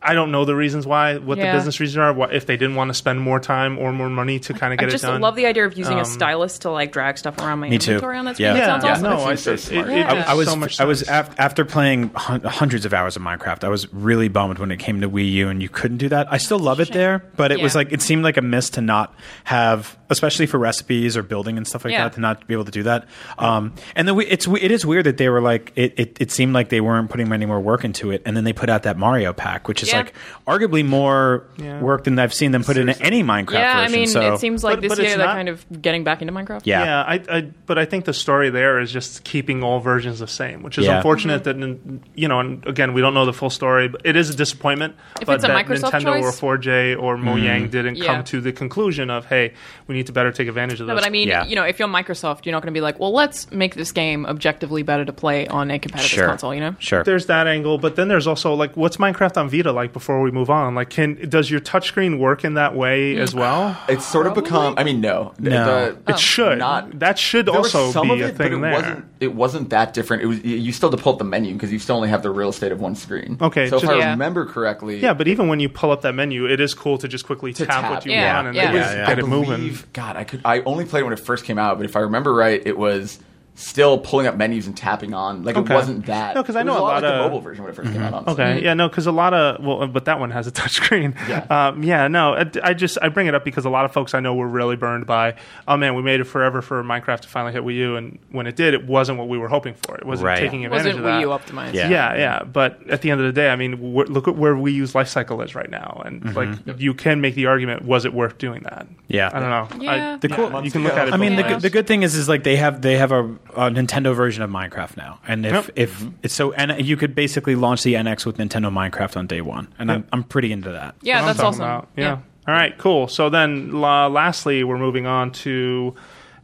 I don't know the reasons why, what Yeah. the business reasons are, what, if they didn't want to spend more time or more money to kind of get it done. I just love the idea of using Um, a stylus to like drag stuff around my Me too. inventory on that Yeah. screen. yeah, sounds yeah, awesome. no, That I, so it, smart. it, Yeah. it makes I was so much I was af- after playing hun- hundreds of hours of Minecraft. I was really bummed when it came to Wii U and you couldn't do that. I still love it there, but it was like it seemed like a miss to not have especially for recipes or building and stuff like Yeah. that, to not be able to do that. Um, and then we, it's it is weird that they were like it, it. It seemed like they weren't putting any more work into it, and then they put out that Mario pack, which is Yeah. like arguably more Yeah. work than I've seen them put in any Minecraft yeah, I mean, so it seems like But- this but year they're not- kind of getting back into Minecraft. Yeah. Yeah, I, I, but I think the story there is just keeping all versions the same, which is Yeah. unfortunate that you know. And again, we don't know the full story, but it is a disappointment. If but it's a that Microsoft Nintendo choice- or 4J or Mm-hmm. Mojang didn't Yeah. come to the conclusion of, hey, we need to better take advantage of No, but I mean, Yeah. you know, if you're Microsoft, you're not going to be like, well, let's make this game objectively better to play on a competitive Sure. console. You know, sure. there's that angle, but then there's also like, what's Minecraft on Vita like? Before we move on, like, can does your touchscreen work in that way mm. as well? It's sort of become. I mean, no, No. the- oh. It should. Not that should also some be of a it, but thing it there. wasn't. It wasn't that different. It was. You still had to pull up the menu because you still only have the real estate of one screen. Okay, So if I Yeah. remember correctly, Yeah, but even when you pull up that menu, it is cool to just quickly to tap, tap, what you Yeah, want and yeah. then Yeah, get it moving. God, I could. I only played when it first came out, but if I remember right, it was still pulling up menus and tapping on. Like Okay. it wasn't that. No, because I know a lot lot like of- the mobile version when it 1st came out. Honestly. Okay, yeah, no, because a lot of well, but that one has a touchscreen. Yeah. um, yeah, no, I, I just I bring it up because a lot of folks I know were really burned by. Oh man, we made it forever for Minecraft to finally hit Wii U, and when it did, it wasn't what we were hoping for. It wasn't Right. taking advantage wasn't of that. Wii U optimized? Yeah. Yeah, yeah, but at the end of the day, I mean, look at where Wii U's life cycle is right now, and Mm-hmm. like you can make the argument: was it worth doing that? Yeah. I don't know. Yeah. I, The cool- you can look at it. I mean, the, good- the good thing is, is like they have they have a, a Nintendo version of Minecraft now, and if Yep. if it's so, and you could basically launch the NX with Nintendo Minecraft on day one, and I'm I'm pretty into that. Yeah, what I'm that's awesome. about. Yeah. All right, cool. So then, la- lastly, we're moving on to,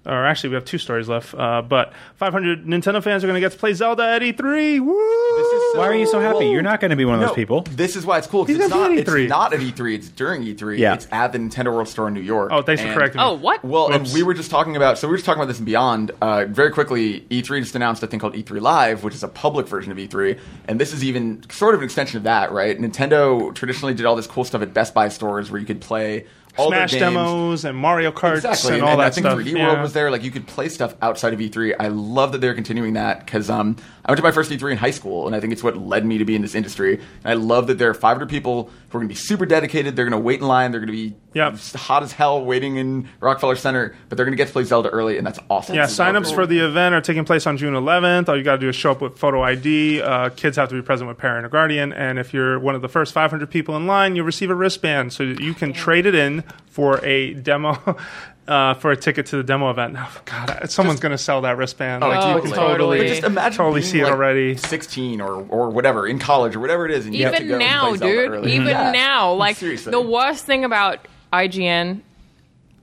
or actually, we have two stories left. Uh, but 500 Nintendo fans are going to get to play Zelda at E3. Woo! Why are you so happy? You're not going to be one of No, those people. This is why it's cool. 'cause He's It's not, be at it's E3. not at E3. It's during E3. Yeah. It's at the Nintendo World Store in New York. Oh, thanks for correcting me. Oh, what? Well, and we were just talking about. So we were just talking about this in Beyond. Uh, very quickly, E3 just announced a thing called E3 Live, which is a public version of E3, and this is even sort of an extension of that, right? Nintendo traditionally did all this cool stuff at Best Buy stores where you could play all Smash demos and Mario Karts Exactly, and all that stuff. I think stuff. 3D yeah. World was there. Like you could play stuff outside of E3. I love that they're continuing that because um, I went to my first E3 in high school, and I think it's what led me to be in this industry. And I love that there are 500 people who are going to be super dedicated. They're going to wait in line. They're going to be Yep. hot as hell waiting in Rockefeller Center, but they're going to get to play Zelda early, and that's awesome. Yeah, That's so signups cool. for the event are taking place on June 11th. All you got to do is show up with photo ID. Uh, kids have to be present with parent or guardian. And if you're one of the first 500 people in line, you'll receive a wristband so you can trade it in for a demo, uh, for a ticket to the demo event. Oh, God, someone's going to sell that wristband. Oh, like, you totally. can totally, But just imagine totally being, see it like, already. 16 or or whatever in college or whatever it is, and you have to go Even and now, play dude. early. Even Yeah. now, like Seriously. the worst thing about IGN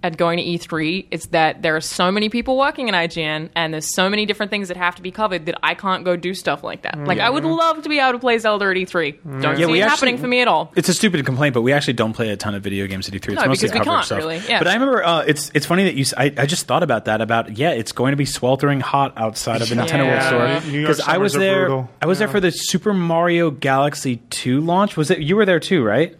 at going to E3 is that there are so many people working in IGN and there's so many different things that have to be covered that I can't go do stuff like that. Like I would love to be able to play Zelda at E3. Don't Yeah, see it actually- happening for me at all. It's a stupid complaint, but we actually don't play a ton of video games at E3. It's No, mostly because we coverage can't, stuff. really, yeah. But I remember uh, it's it's funny that you. I just thought about that. About yeah, it's going to be sweltering hot outside of the Nintendo World Store because I was there. brutal. I was there for the Super Mario Galaxy 2 launch. Was it? You were there too, right?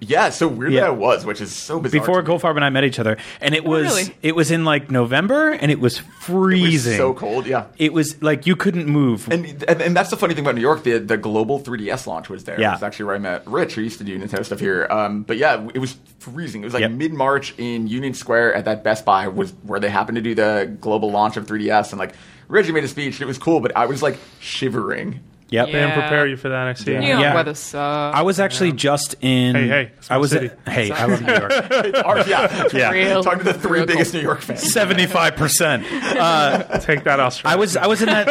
Yeah, so weird Yeah. that it was, which is so bizarre. Before to. Goldfarb and I met each other, and it was really? it was in like November, and it was It was freezing. so cold, yeah. It was like you couldn't move. And, and and that's the funny thing about New York. The the global 3DS launch was there. Yeah. It was actually where I met Rich, who used to do Nintendo stuff here. Um, but yeah, it was freezing. It was like Yep. mid March in Union Square at that Best Buy was where they happened to do the global launch of 3DS. And like Reggie made a speech, it was cool, but I was like shivering. Yep. They didn't prepare you for that, I see. New York Yeah. weather sucks. I was actually just in. Hey, hey, I small was. city. hey, I love New York. Or- yeah, Yeah. Real- Talking to the three real biggest cool. New York fans. Seventy-five percent. Take that, Australia. I was I was in that.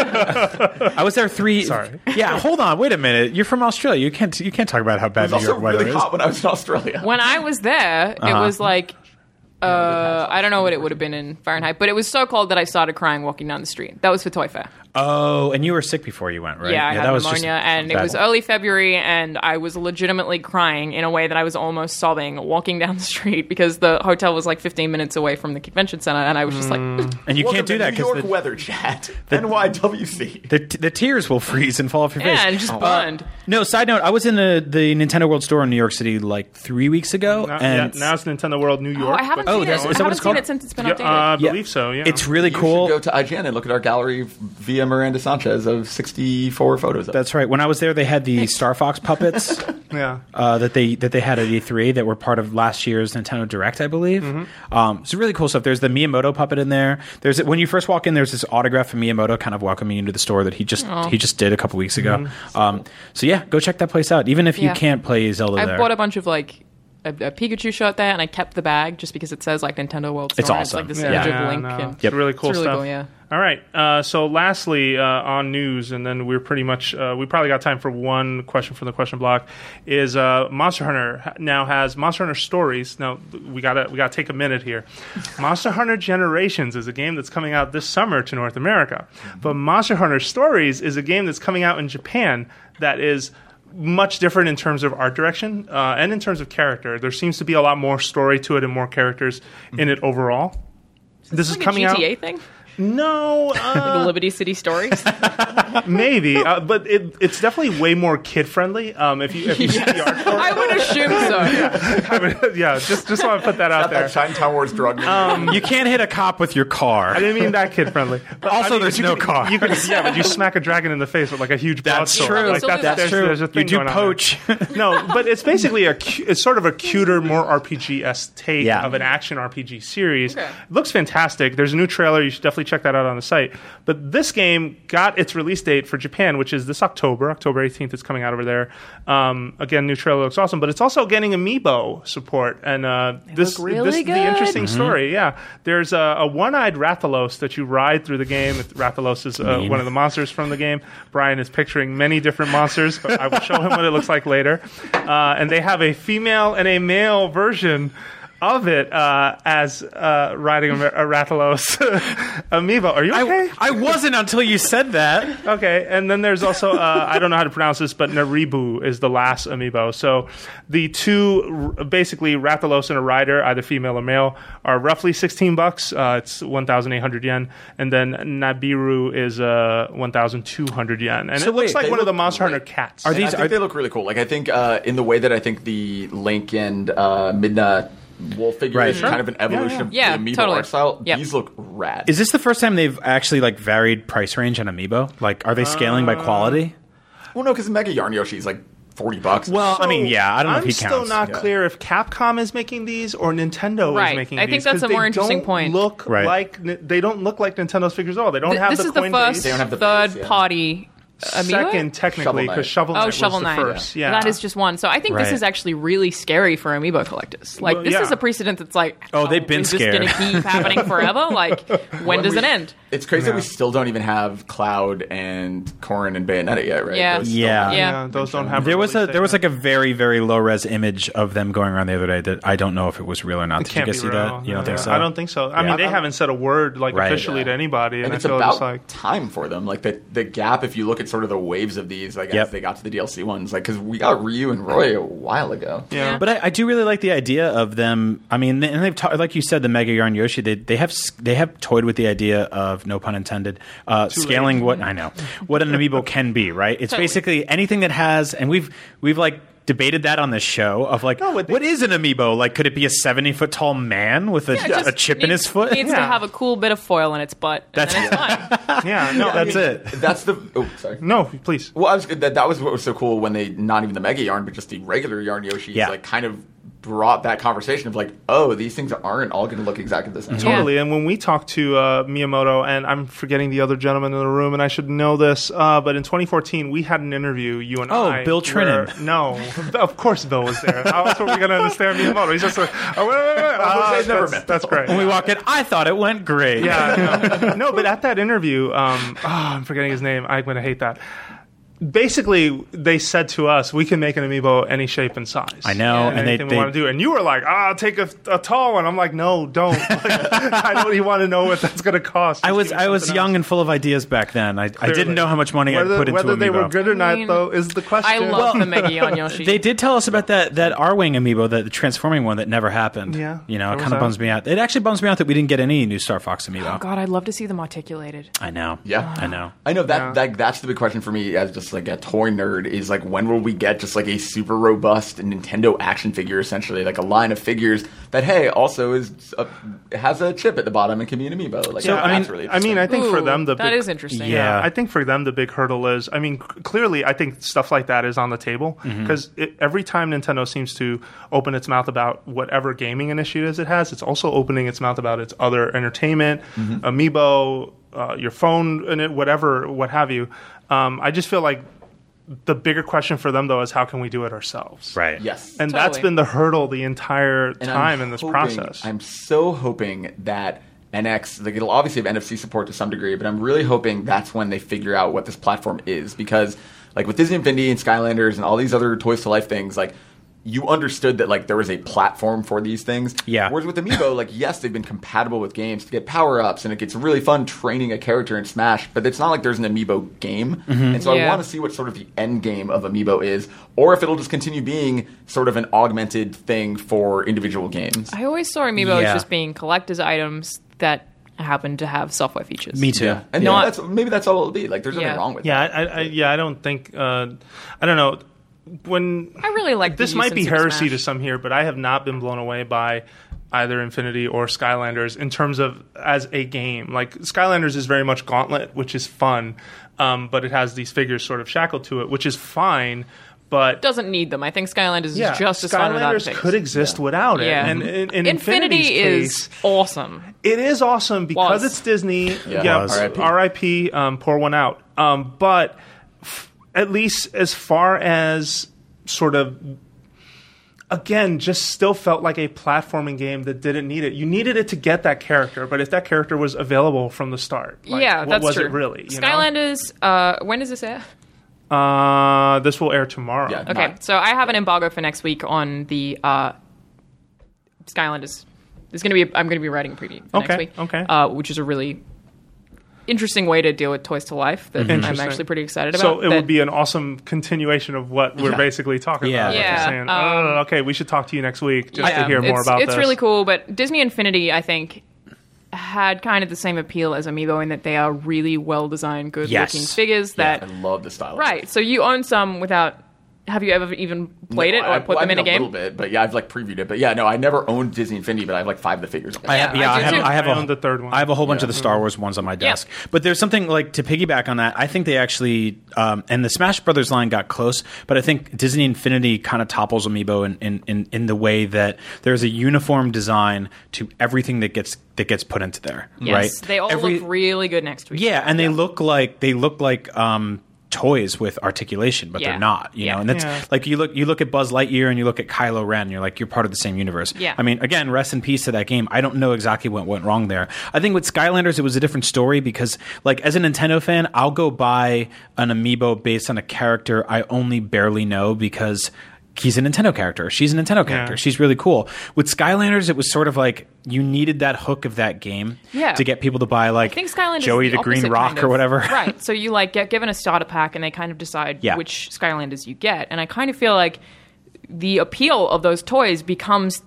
I was there three. Sorry. Yeah, hold on. Wait a minute. You're from Australia. You can't you can't talk about how It bad was New also York weather really is. hot when I was in Australia. when I was there, it Uh-huh. was like uh, I don't know what it would have been in Fahrenheit, but it was so cold that I started crying walking down the street. That was for Toy Fair. Oh, and you were sick before you went, right? Yeah, I had that was just pneumonia, and it was early February, and I was legitimately crying in a way that I was almost sobbing walking down the street because the hotel was like 15 minutes away from the convention center, and I was just like, and you Welcome can't do to that New York because the, weather chat. NYWC. the the tears will freeze and fall off your face. yeah, and just burned. No, side note, I was in the, the Nintendo World Store in New York City like three weeks ago, Now, and yeah, now it's Nintendo World New York. Oh, I haven't but- that's- seen it. is that I what haven't it's seen called? it since it's been Yeah, updated. uh, I believe so, yeah. it's really You cool. should go to IGN and look at our gallery via see a Miranda Sanchez of 64 photos of. That's right. When I was there, they had the Star Fox puppets Yeah. uh, that they that they had at E3 that were part of last year's Nintendo Direct, I believe. Um, it's really cool stuff. There's the Miyamoto puppet in there. There's when you first walk in, there's this autograph from Miyamoto, kind of welcoming you into the store that he just he just did a couple weeks ago. Um, so yeah, go check that place out. Even if you can't play Zelda I there. bought a bunch of like a, a Pikachu shirt there, and I kept the bag just because it says like Nintendo World Store. It's and awesome. like this Yeah. image Yeah, of Link. no. And It's really cool it's really stuff. cool, yeah. All right. Uh, so, lastly, uh, on news, and then we're pretty much uh, we probably got time for one question from the question block. Is uh, Monster Hunter now has Monster Hunter Stories? Now we gotta we gotta take a minute here. Monster Hunter Generations is a game that's coming out this summer to North America, but Monster Hunter Stories is a game that's coming out in Japan that is much different in terms of art direction uh, and in terms of character. There seems to be a lot more story to it and more characters in it overall. This is Like coming a out. GTA thing, No, uh, the Liberty City stories. maybe, uh, but it, it's definitely way more kid friendly. Um, if you if you see the art for I it, would assume so. I would- yeah, just just want to put that out Got there. that Chinatown Wars drug. Um, you can't hit a cop with your car. I didn't mean that kid friendly. But Also, I mean, there's you no could- car. You could, yeah, but you smack a dragon in the face with like a huge That's broadsword. true. Like, Still do that. there's, True. There's a you do going poach. no, but it's basically a it's sort of a cuter, more RPG esque take Yeah. of an action RPG series. Okay. It looks fantastic. There's a new trailer. You should definitely check that out on the site. But this game got its release date for Japan, which is this October, October 18th. It's coming out over there. Um, again, new trailer looks awesome, but it's also getting amiibo support, and uh, this really this is the good. interesting story. Yeah, there's a, a one-eyed Rathalos that you ride through the game. Rathalos is uh, one of the monsters from the game. Brian is picturing many different monsters, but I will show him what it looks like later. Uh, and they have a female and a male version of it uh, as uh, riding a, a Rathalos amiibo. Are you okay? I, I wasn't until you said that. Okay, and then there's also uh, I don't know how to pronounce this, but Naribu is the last amiibo. So the two, basically Rathalos and a rider, either female or male, are roughly 16 bucks. Uh, it's 1,800 yen, and then Nabiru is uh, 1,200 yen, and So it looks like they one of the look Monster great. Hunter cats. Are these- I think are- they look really cool. Like I think uh, in the way that I think the Link and uh, Midna wolf figure Right. is Sure. kind of an evolution of Yeah, the amiibo totally. art style. Yep. These look rad. Is this the first time they've actually like varied price range on Amiibo? Like, are they scaling by quality? Uh, well, no, because Mega Yarn Yoshi is like forty bucks. Well, I mean, yeah, I don't know I'm if he still not Yeah. clear if Capcom is making these or Nintendo Right. is making I these. think that's 'cause a they more interesting don't point. Look Right. like they don't look like Nintendo's figures at all. They don't Th- have this the is the first base. They don't have the third face, yeah. party amiibo. Second, technically, Shovel Knight. because Shovel Knight Oh, was Shovel the Knight. first. Yeah, That is just one. So I think this is actually really scary for amiibo collectors. Like Well, this yeah. is a precedent that's like, Oh, they've oh, been is scared. this going to keep happening forever? Like, when does we- it end? It's crazy that we still don't even have Cloud and Corrin and Bayonetta yet, right? Yeah. Those Yeah. haven't Yeah. Yeah, those don't have. There was a there was like a very very low res image of them going around the other day that I don't know if it was real or not. It Did you can't guys see real. that? You don't No, think so? I don't think so. I Yeah. mean, they I'm- haven't said a word like officially to anybody, and, And I it's feel about just like time for them. Like the the gap. If you look at sort of the waves of these, like Yep. as they got to the DLC ones, like because we got Ryu and Roy a while ago. yeah. But I, I do really like the idea of them. I mean, and they've ta- like you said, the Mega Yarn Yoshi. They they have they have toyed with the idea of no pun intended, uh, scaling what I know what an amiibo can be. Right? It's Totally. basically anything that has, and we've we've like debated that on the show of like No, they- what is an amiibo? Like, could it be a seventy foot tall man with a, It just a chip in his foot? Needs to have a cool bit of foil in its butt. And That's- then it's fine. yeah, no, That's it. That's the. Oh, sorry. No, please. Well, I was that that was what was so cool when they not even the Mega Yarn, but just the regular Yarn Yoshi yeah. like kind of brought that conversation of like, oh, these things aren't all going to look exactly the same. Yeah. Totally. And when we talked to uh, Miyamoto, and I'm forgetting the other gentleman in the room, and I should know this, uh, but in 2014, we had an interview, you and Oh, I. Bill where- No. of course Bill was there. How else were we going to understand Miyamoto? He's just like, oh, wait, wait, wait. They've never that's, met That's great. When we walk in, I thought it went great. Yeah, no. no, but at that interview, um, oh, I'm forgetting his name. I'm going to hate that. Basically, they said to us, "We can make an amiibo any shape and size." I know, and they- anything they- we want to do. And you were like, "Ah, I'll take a, a tall one." I'm like, "No, don't." Like, I don't even want to know what that's going to cost. I was I was something young else. and full of ideas back then. I, I didn't know how much money whether, I'd put into whether they amiibo. were good or not, mean, though, is the question. I love the Mega Yarn Yoshi. They did tell us about that that Arwing amiibo, that the transforming one that never happened. Yeah, you know, it kind of bums me out. It actually bums me out that we didn't get any new Star Fox amiibo. Oh God, I'd love to see them articulated. I know. Yeah. I know. I know that, Yeah. that that's the big question for me as just just like a toy nerd, is like when will we get just like a super robust Nintendo action figure, essentially like a line of figures that hey also is a, has a chip at the bottom and can be an amiibo. Like So I that's mean, really I mean, I think for them the that big, is interesting. Yeah. I think for them the big hurdle is. I mean, c- clearly, I think stuff like that is on the table Mm-hmm. because every time Nintendo seems to open its mouth about whatever gaming initiatives it has, it's also opening its mouth about its other entertainment, Mm-hmm. amiibo, uh, your phone, and it, whatever, what have you. Um, I just feel like the bigger question for them though is how can we do it ourselves, Right. yes, And that's been the hurdle the entire And I'm time in this hoping- process. I'm so hoping that NX, like it'll obviously have NFC support to some degree, but I'm really hoping that's when they figure out what this platform is because, like with Disney Infinity and Skylanders and all these other Toys to Life things, like you understood that like there was a platform for these things. Yeah. Whereas with Amiibo, like yes, they've been compatible with games to get power ups, and it gets really fun training a character in Smash. But it's not like there's an Amiibo game, and so I want to see what sort of the end game of Amiibo is, or if it'll just continue being sort of an augmented thing for individual games. I always saw amiibo Yeah. as just being collector's items that happen to have software features. Me too. Yeah, and Not- that's maybe that's all it'll be. Like, there's nothing Yeah. wrong with Yeah, that. I, I, yeah, I don't think. Uh, I don't know. When I really like the this, might be use in Super heresy Smash. to some here, but I have not been blown away by either Infinity or Skylanders in terms of as a game. Like Skylanders is very much Gauntlet, which is fun, um, but it has these figures sort of shackled to it, which is fine. But doesn't need them. I think Skylanders is yeah, just as fun without Skylanders could exist without it. Yeah. And in, in Infinity Infinity's is case, awesome. it is awesome because Was. it's Disney. Yeah. Yeah, RIP. RIP um, pour one out. Um, but f- at least as far as sort of again, just still felt like a platforming game that didn't need it. You needed it to get that character, but if that character was available from the start, like, yeah, what that's was true. it really? you know? Skylanders. Uh, when does this air? Uh, this will air tomorrow. Yeah. Okay, Not- so I have an embargo for next week on the uh, Skylanders. There's going to be I'm going to be writing a preview for Okay, next week. okay. uh, which is a really interesting way to deal with Toys to Life that I'm actually pretty excited about. So it that- would be an awesome continuation of what we're Yeah. basically talking Yeah. about. Like Yeah, saying, um, oh, okay, we should talk to you next week just Yeah, to hear more it's, about it's this. really cool, but Disney Infinity, I think, had kind of the same appeal as Amiibo in that they are really well designed, good Yes. looking figures that I love the style. right. So you own some without. Have you ever even played it or I, put I them in mean, a game? A little bit, but yeah, I've like previewed it. But yeah, no, I never owned Disney Infinity, but I have like five of the figures. I have, Yeah, yeah, I I, have, too. I have I a, the third one. I have a whole bunch of the Star Wars ones on my Yeah. desk. But there's something like to piggyback on that. I think they actually, um, and the Smash Brothers line got close, but I think Disney Infinity kind of topples Amiibo in, in, in, in the way that there's a uniform design to everything that gets that gets put into there. Yes, right? they all Every- look really good next to each other. Yeah, and they look like they look like um, toys with articulation, but Yeah. they're not. You Yeah. know, and that's Yeah. like you look you look at Buzz Lightyear and you look at Kylo Ren. And you're like you're part of the same universe. Yeah. I mean, again, rest in peace to that game. I don't know exactly what went wrong there. I think with Skylanders, it was a different story because, like, as a Nintendo fan, I'll go buy an amiibo based on a character I only barely know because. He's a Nintendo character. She's a Nintendo character. Yeah. She's really cool. With Skylanders, it was sort of like you needed that hook of that game Yeah. to get people to buy like I think Skylanders Joey the, the, Green Rock kind or whatever. right. So you like get given a starter pack, and they kind of decide Yeah. which Skylanders you get. And I kind of feel like the appeal of those toys becomes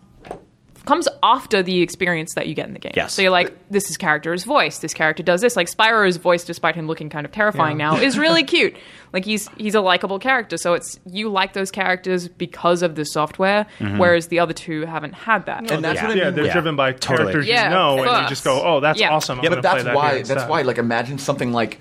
comes after the experience that you get in the game. Yes. So you're like, this is character's voice. This character does this. Like Spyro's voice, despite him looking kind of terrifying now, is really cute. Like he's he's a likable character. So it's you like those characters because of the software, mm-hmm. whereas the other two haven't had that. And that's yeah, what I mean. they're Yeah. driven by Totally. characters Yeah, you know, and you just go, "Oh, that's Yeah. awesome." I'm yeah, but that's play that why. That's instead. why. Like, imagine something like.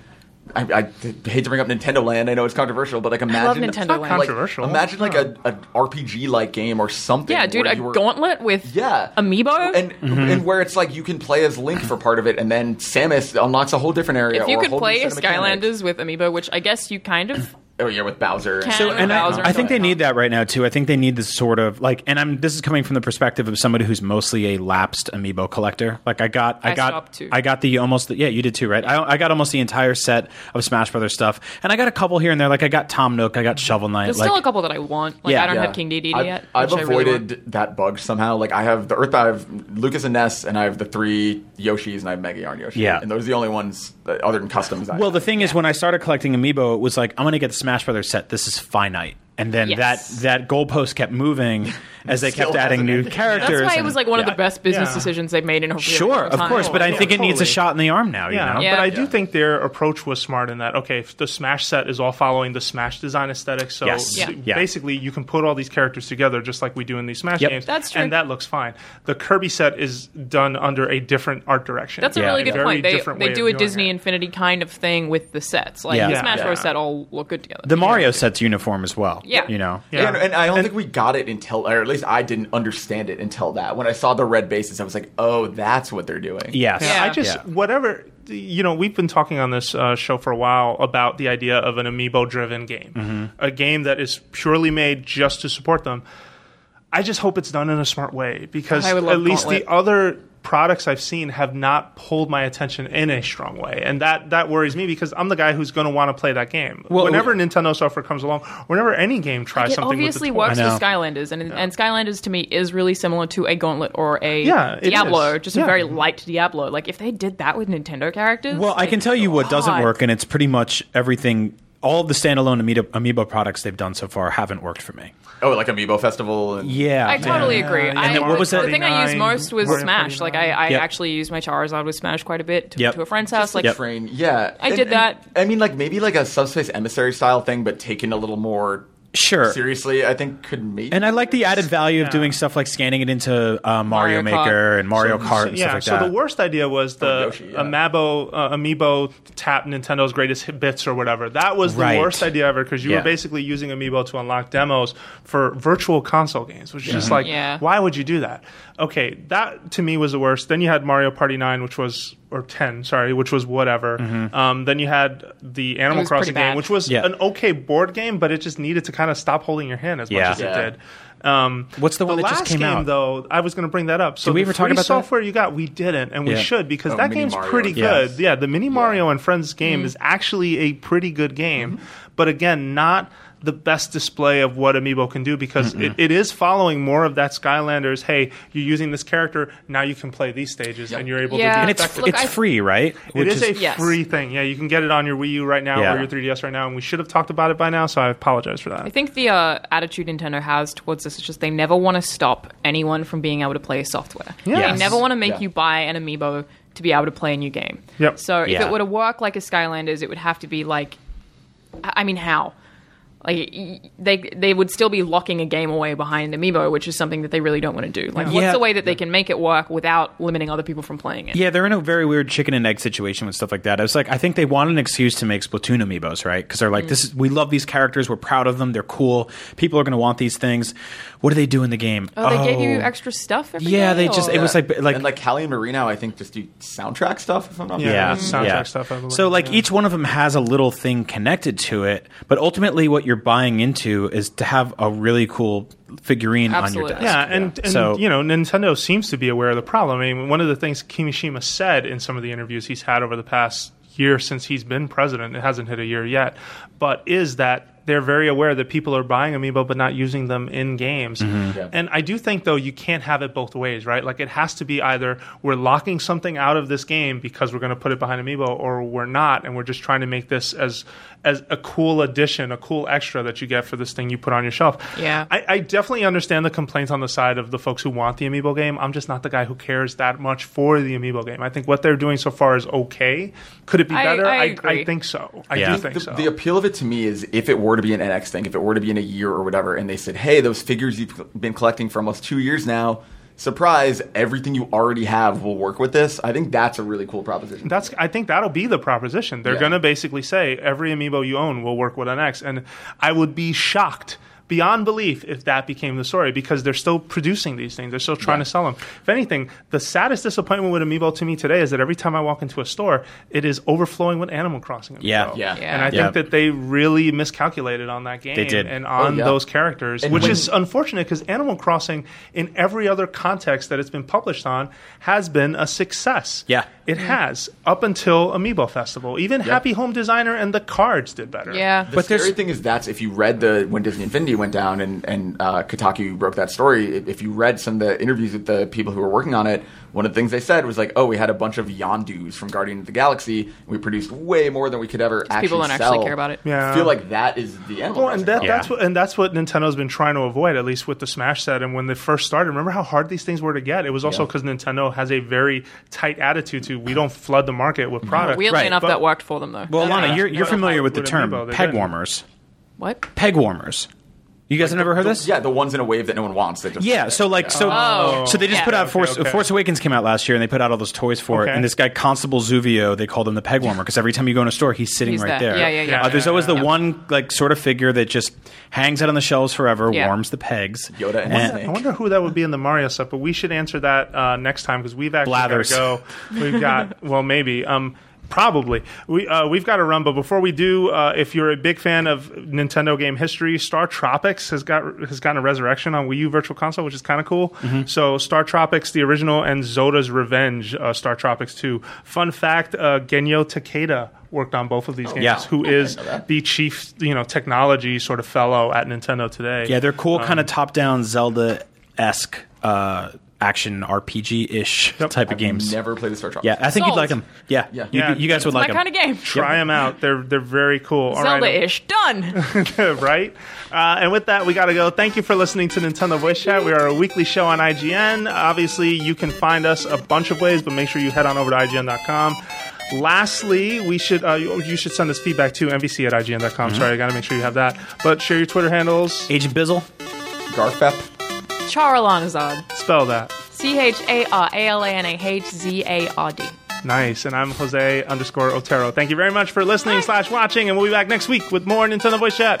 I, I hate to bring up Nintendo Land. I know it's controversial, but like imagine Nintendo not Land. Like, controversial. imagine like a, a RPG like game or something. yeah, dude, where a you were- gauntlet with Yeah, amiibo. and mm-hmm. and where it's like you can play as Link for part of it, and then Samus unlocks a whole different area. if you or could play set of. Skylanders with amiibo, which I guess you kind of Oh yeah, with Bowser. Can- So, and I, Bowser I think they need that right now too. I think they need this sort of like, and I'm this is coming from the perspective of somebody who's mostly a lapsed amiibo collector. Like I got, I, I got, stopped too. I got the almost, yeah, you did too, right? I, I got almost the entire set of Smash Brothers stuff, and I got a couple here and there. Like I got Tom Nook, I got Shovel Knight. There's like, still a couple that I want. Like Yeah. I don't Yeah. have King Dedede I've, yet. I've which I really avoided want. that bug somehow. Like I have the Earth, I have Lucas and Ness, and I have the three Yoshis, and I have Mega Yarn Yoshi. Yeah. and those are the only ones that, other than customs. Well, the thing is, when I started collecting amiibo, it was like I'm going to get the Smash Brothers set. This is finite, and then Yes. that that goalpost kept moving as they kept adding new ended. characters. That's why it was like one of yeah. the best business Yeah. decisions they've made in a really Sure, long of course, but I Yeah, think it needs a shot in the arm now. Yeah, You know, Yeah. but I do think their approach was smart in that. Okay, if the Smash set is all following the Smash design aesthetic, so Yes. Yeah. Yeah. basically you can put all these characters together just like we do in these Smash Yep. games. That's true. and that looks fine. The Kirby set is done under a different art direction. That's a really good very point. They, different they way do a Disney it. Infinity kind of thing with the sets. Like Yeah. the Yeah. Smash Bros. Set all look good together. the Mario set's uniform as well. Yeah. you know. Yeah. And, and I don't think we got it until, or at least I didn't understand it until that. When I saw the red bases, I was like, "Oh, that's what they're doing." Yes. Yeah. I just Yeah. whatever you know. We've been talking on this uh, show for a while about the idea of an amiibo-driven game, Mm-hmm. a game that is purely made just to support them. I just hope it's done in a smart way because I would love at least Gauntlet. the other products I've seen have not pulled my attention in a strong way, and that that worries me because I'm the guy who's going to want to play that game. Well, whenever Nintendo software comes along, whenever any game tries it something, obviously with the works I with Skylanders, and, and Skylanders to me is really similar to a Gauntlet or a Yeah, Diablo, just Yeah. a very light Diablo. Like if they did that with Nintendo characters, Well, I can tell you what doesn't work, and it's pretty much everything. All the standalone Amiibo, Amiibo products they've done so far haven't worked for me. Oh, like Amiibo Festival. And, Yeah, I totally Yeah. agree. And I, then what was the that? thing I used most was Smash. Like I, I Yep. actually used my Charizard with Smash quite a bit. Took Yep. to a friend's house. Like Yep. Train, yeah. I And- did that. I mean, like maybe like a subspace emissary style thing, but taken a little more sure. seriously. I think could maybe. And I like the added value of doing stuff like scanning it into uh, Mario, Mario Maker Kart. and Mario So- Kart so- and yeah, stuff like so that. the worst idea was the Yoshi, yeah. Amiibo, uh, Amiibo tap Nintendo's greatest hit bits or whatever. That was the Right. worst idea ever because you Yeah. were basically using Amiibo to unlock demos for virtual console games, which is just like, Yeah. why would you do that? Okay, that to me was the worst. Then you had Mario Party 9, which was, or 10, sorry, which was whatever. Mm-hmm. Um, then you had the Animal Crossing game, which was Yeah. an okay board game, but it just needed to kind of stop holding your hand as Yeah. much as Yeah. it did. Um, What's the one that just came game, out? though, I was going to bring that up. So Did we the ever talk free about that? software you got, we didn't, and we Yeah. should because Oh, that Mini game's Mario pretty and good. Friends. Yeah, the Mini Mario and Friends game Mm-hmm. is actually a pretty good game, but again, not the best display of what Amiibo can do because it, it is following more of that Skylanders. Hey, you're using this character now. You can play these stages, and you're able Yeah. to. Be and it's effective. Look, it's I- free, right? It Which is a Yes. free thing. Yeah, you can get it on your Wii U right now Yeah. or your 3DS right now, and we should have talked about it by now. So I apologize for that. I think the uh, attitude Nintendo has towards this is just they never want to stop anyone from being able to play software. Yes. They never want to make Yeah. you buy an amiibo to be able to play a new game. Yep. So if Yeah. it were to work like a Skylanders, it would have to be like, I I mean, how? Like they they would still be locking a game away behind amiibo, which is something that they really don't want to do. Like, what's the way that they can make it work without limiting other people from playing it? Yeah, they're in a very weird chicken and egg situation with stuff like that. I was like, I think they want an excuse to make Splatoon amiibos, right? Because they're like, mm. this is we love these characters, we're proud of them, they're cool. People are going to want these things. What do they do in the game? Oh, they gave you oh. extra stuff. Every Yeah, day, they just or- it was like like and like Callie and Marino, I think just do soundtrack stuff. If I'm not Yeah, yeah, soundtrack yeah. stuff, I believe, So like yeah. each one of them has a little thing connected to it, but ultimately what you're buying into is to have a really cool figurine Absolutely. on your desk. Yeah, and, and So- you know, Nintendo seems to be aware of the problem. I mean, one of the things Kimishima said in some of the interviews he's had over the past year since he's been president, it hasn't hit a year yet, but is that they're very aware that people are buying Amiibo but not using them in games. Mm-hmm. Yeah. And I do think though you can't have it both ways, right? Like it has to be either we're locking something out of this game because we're going to put it behind Amiibo or we're not and we're just trying to make this as as a cool addition, a cool extra that you get for this thing you put on your shelf. Yeah. I, I definitely understand the complaints on the side of the folks who want the Amiibo game. I'm just not the guy who cares that much for the Amiibo game. I think what they're doing so far is okay. Could it be I- better? I agree. think so. I Yeah. do think the, so. the appeal of it to me is if it were to be an NX thing, if it were to be in a year or whatever, and they said, "Hey, those figures you've been collecting for almost two years now, surprise! Everything you already have will work with this." I think that's a really cool proposition. That's. I think that'll be the proposition. They're Yeah. going to basically say every amiibo you own will work with NX, and I would be shocked beyond belief if that became the story because they're still producing these things. They're still trying Yeah. to sell them. If anything, the saddest disappointment with amiibo to me today is that every time I walk into a store, it is overflowing with Animal Crossing. Amiibo. Yeah. Yeah. Yeah. And I Yeah. think that they really miscalculated on that game They did. and oh, on Oh, yeah. those characters, And which when- is unfortunate because Animal Crossing, in every other context that it's been published on, has been a success. Yeah. It has up until Amiibo Festival. Even Happy Home Designer and the cards did better. Yeah. The But there's- scary thing is that's if you read the when Disney Infinity went down and and uh, Kotaku broke that story. If if you read some of the interviews with the people who were working on it, one of the things they said was like, "Oh, we had a bunch of Yondus from Guardian of the Galaxy. We produced way more than we could ever actually people don't sell." actually care about it. Yeah. I feel like that is the end. Well, and that, Yeah. that's what and that's what Nintendo's been trying to avoid, at least with the Smash set. And when they first started, remember how hard these things were to get? It was also Yeah. because Nintendo has a very tight attitude to we don't flood the market with product. Weirdly Right, enough, but- that worked for them though. Well, Lana, Yeah. you're, you're familiar with the term Amiibo, peg warmers. what? Peg warmers. You guys have never heard this? Yeah, the ones in a wave that no one wants. That just Yeah, so like so Oh. so they just Yeah. put out Okay, Force okay. Force Awakens came out last year and they put out all those toys for it and this guy Constable Zuvio they called him the peg warmer because every time you go in a store he's sitting He's right there. there. Yeah, yeah, yeah. Uh, there's Yeah, always yeah, the yeah. one like sort of figure that just hangs out on the shelves forever, Yeah. warms the pegs. Yoda and And- I wonder who that would be in the Mario stuff, but we should answer that uh, next time because we've actually got Blathers. to go. We've got well, maybe. Um, Probably we uh, we've got to run, but before we do, uh, if you're a big fan of Nintendo game history, Star Tropics has got has gotten a resurrection on Wii U Virtual Console, which is kind of cool. Mm-hmm. So Star Tropics, the original, and Zoda's Revenge, uh, Star Tropics Two. Fun fact: uh, Genyo Takeda worked on both of these games. Yeah. who is the chief, you know, technology sort of fellow at Nintendo today. Yeah, they're cool, Um, kind of top down Zelda esque uh, action RPG ish type of games. Never played the Star Tropics. Yeah, I think you'd like them. Yeah, Yeah. You, Yeah. you guys would My like them. kind of game. Try them out. They're they're very cool. All right. Zelda-ish. Done. right? Uh, and with that, we got to go. Thank you for listening to Nintendo Voice Chat. We are a weekly show on IGN. Obviously, you can find us a bunch of ways, but make sure you head on over to IGN.com. Lastly, we should uh, you you should send us feedback to NVC at IGN.com. Sorry, I got to make sure you have that. But share your Twitter handles. Agent Bizzle. Garfep. Charalanahzard. Spell that. C H A R A L A N A H Z A R D. Nice. And I'm Jose underscore Otero. Thank you very much for listening slash watching, and we'll be back next week with more Nintendo Voice Chat.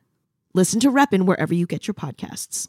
Listen to Reppin wherever you get your podcasts.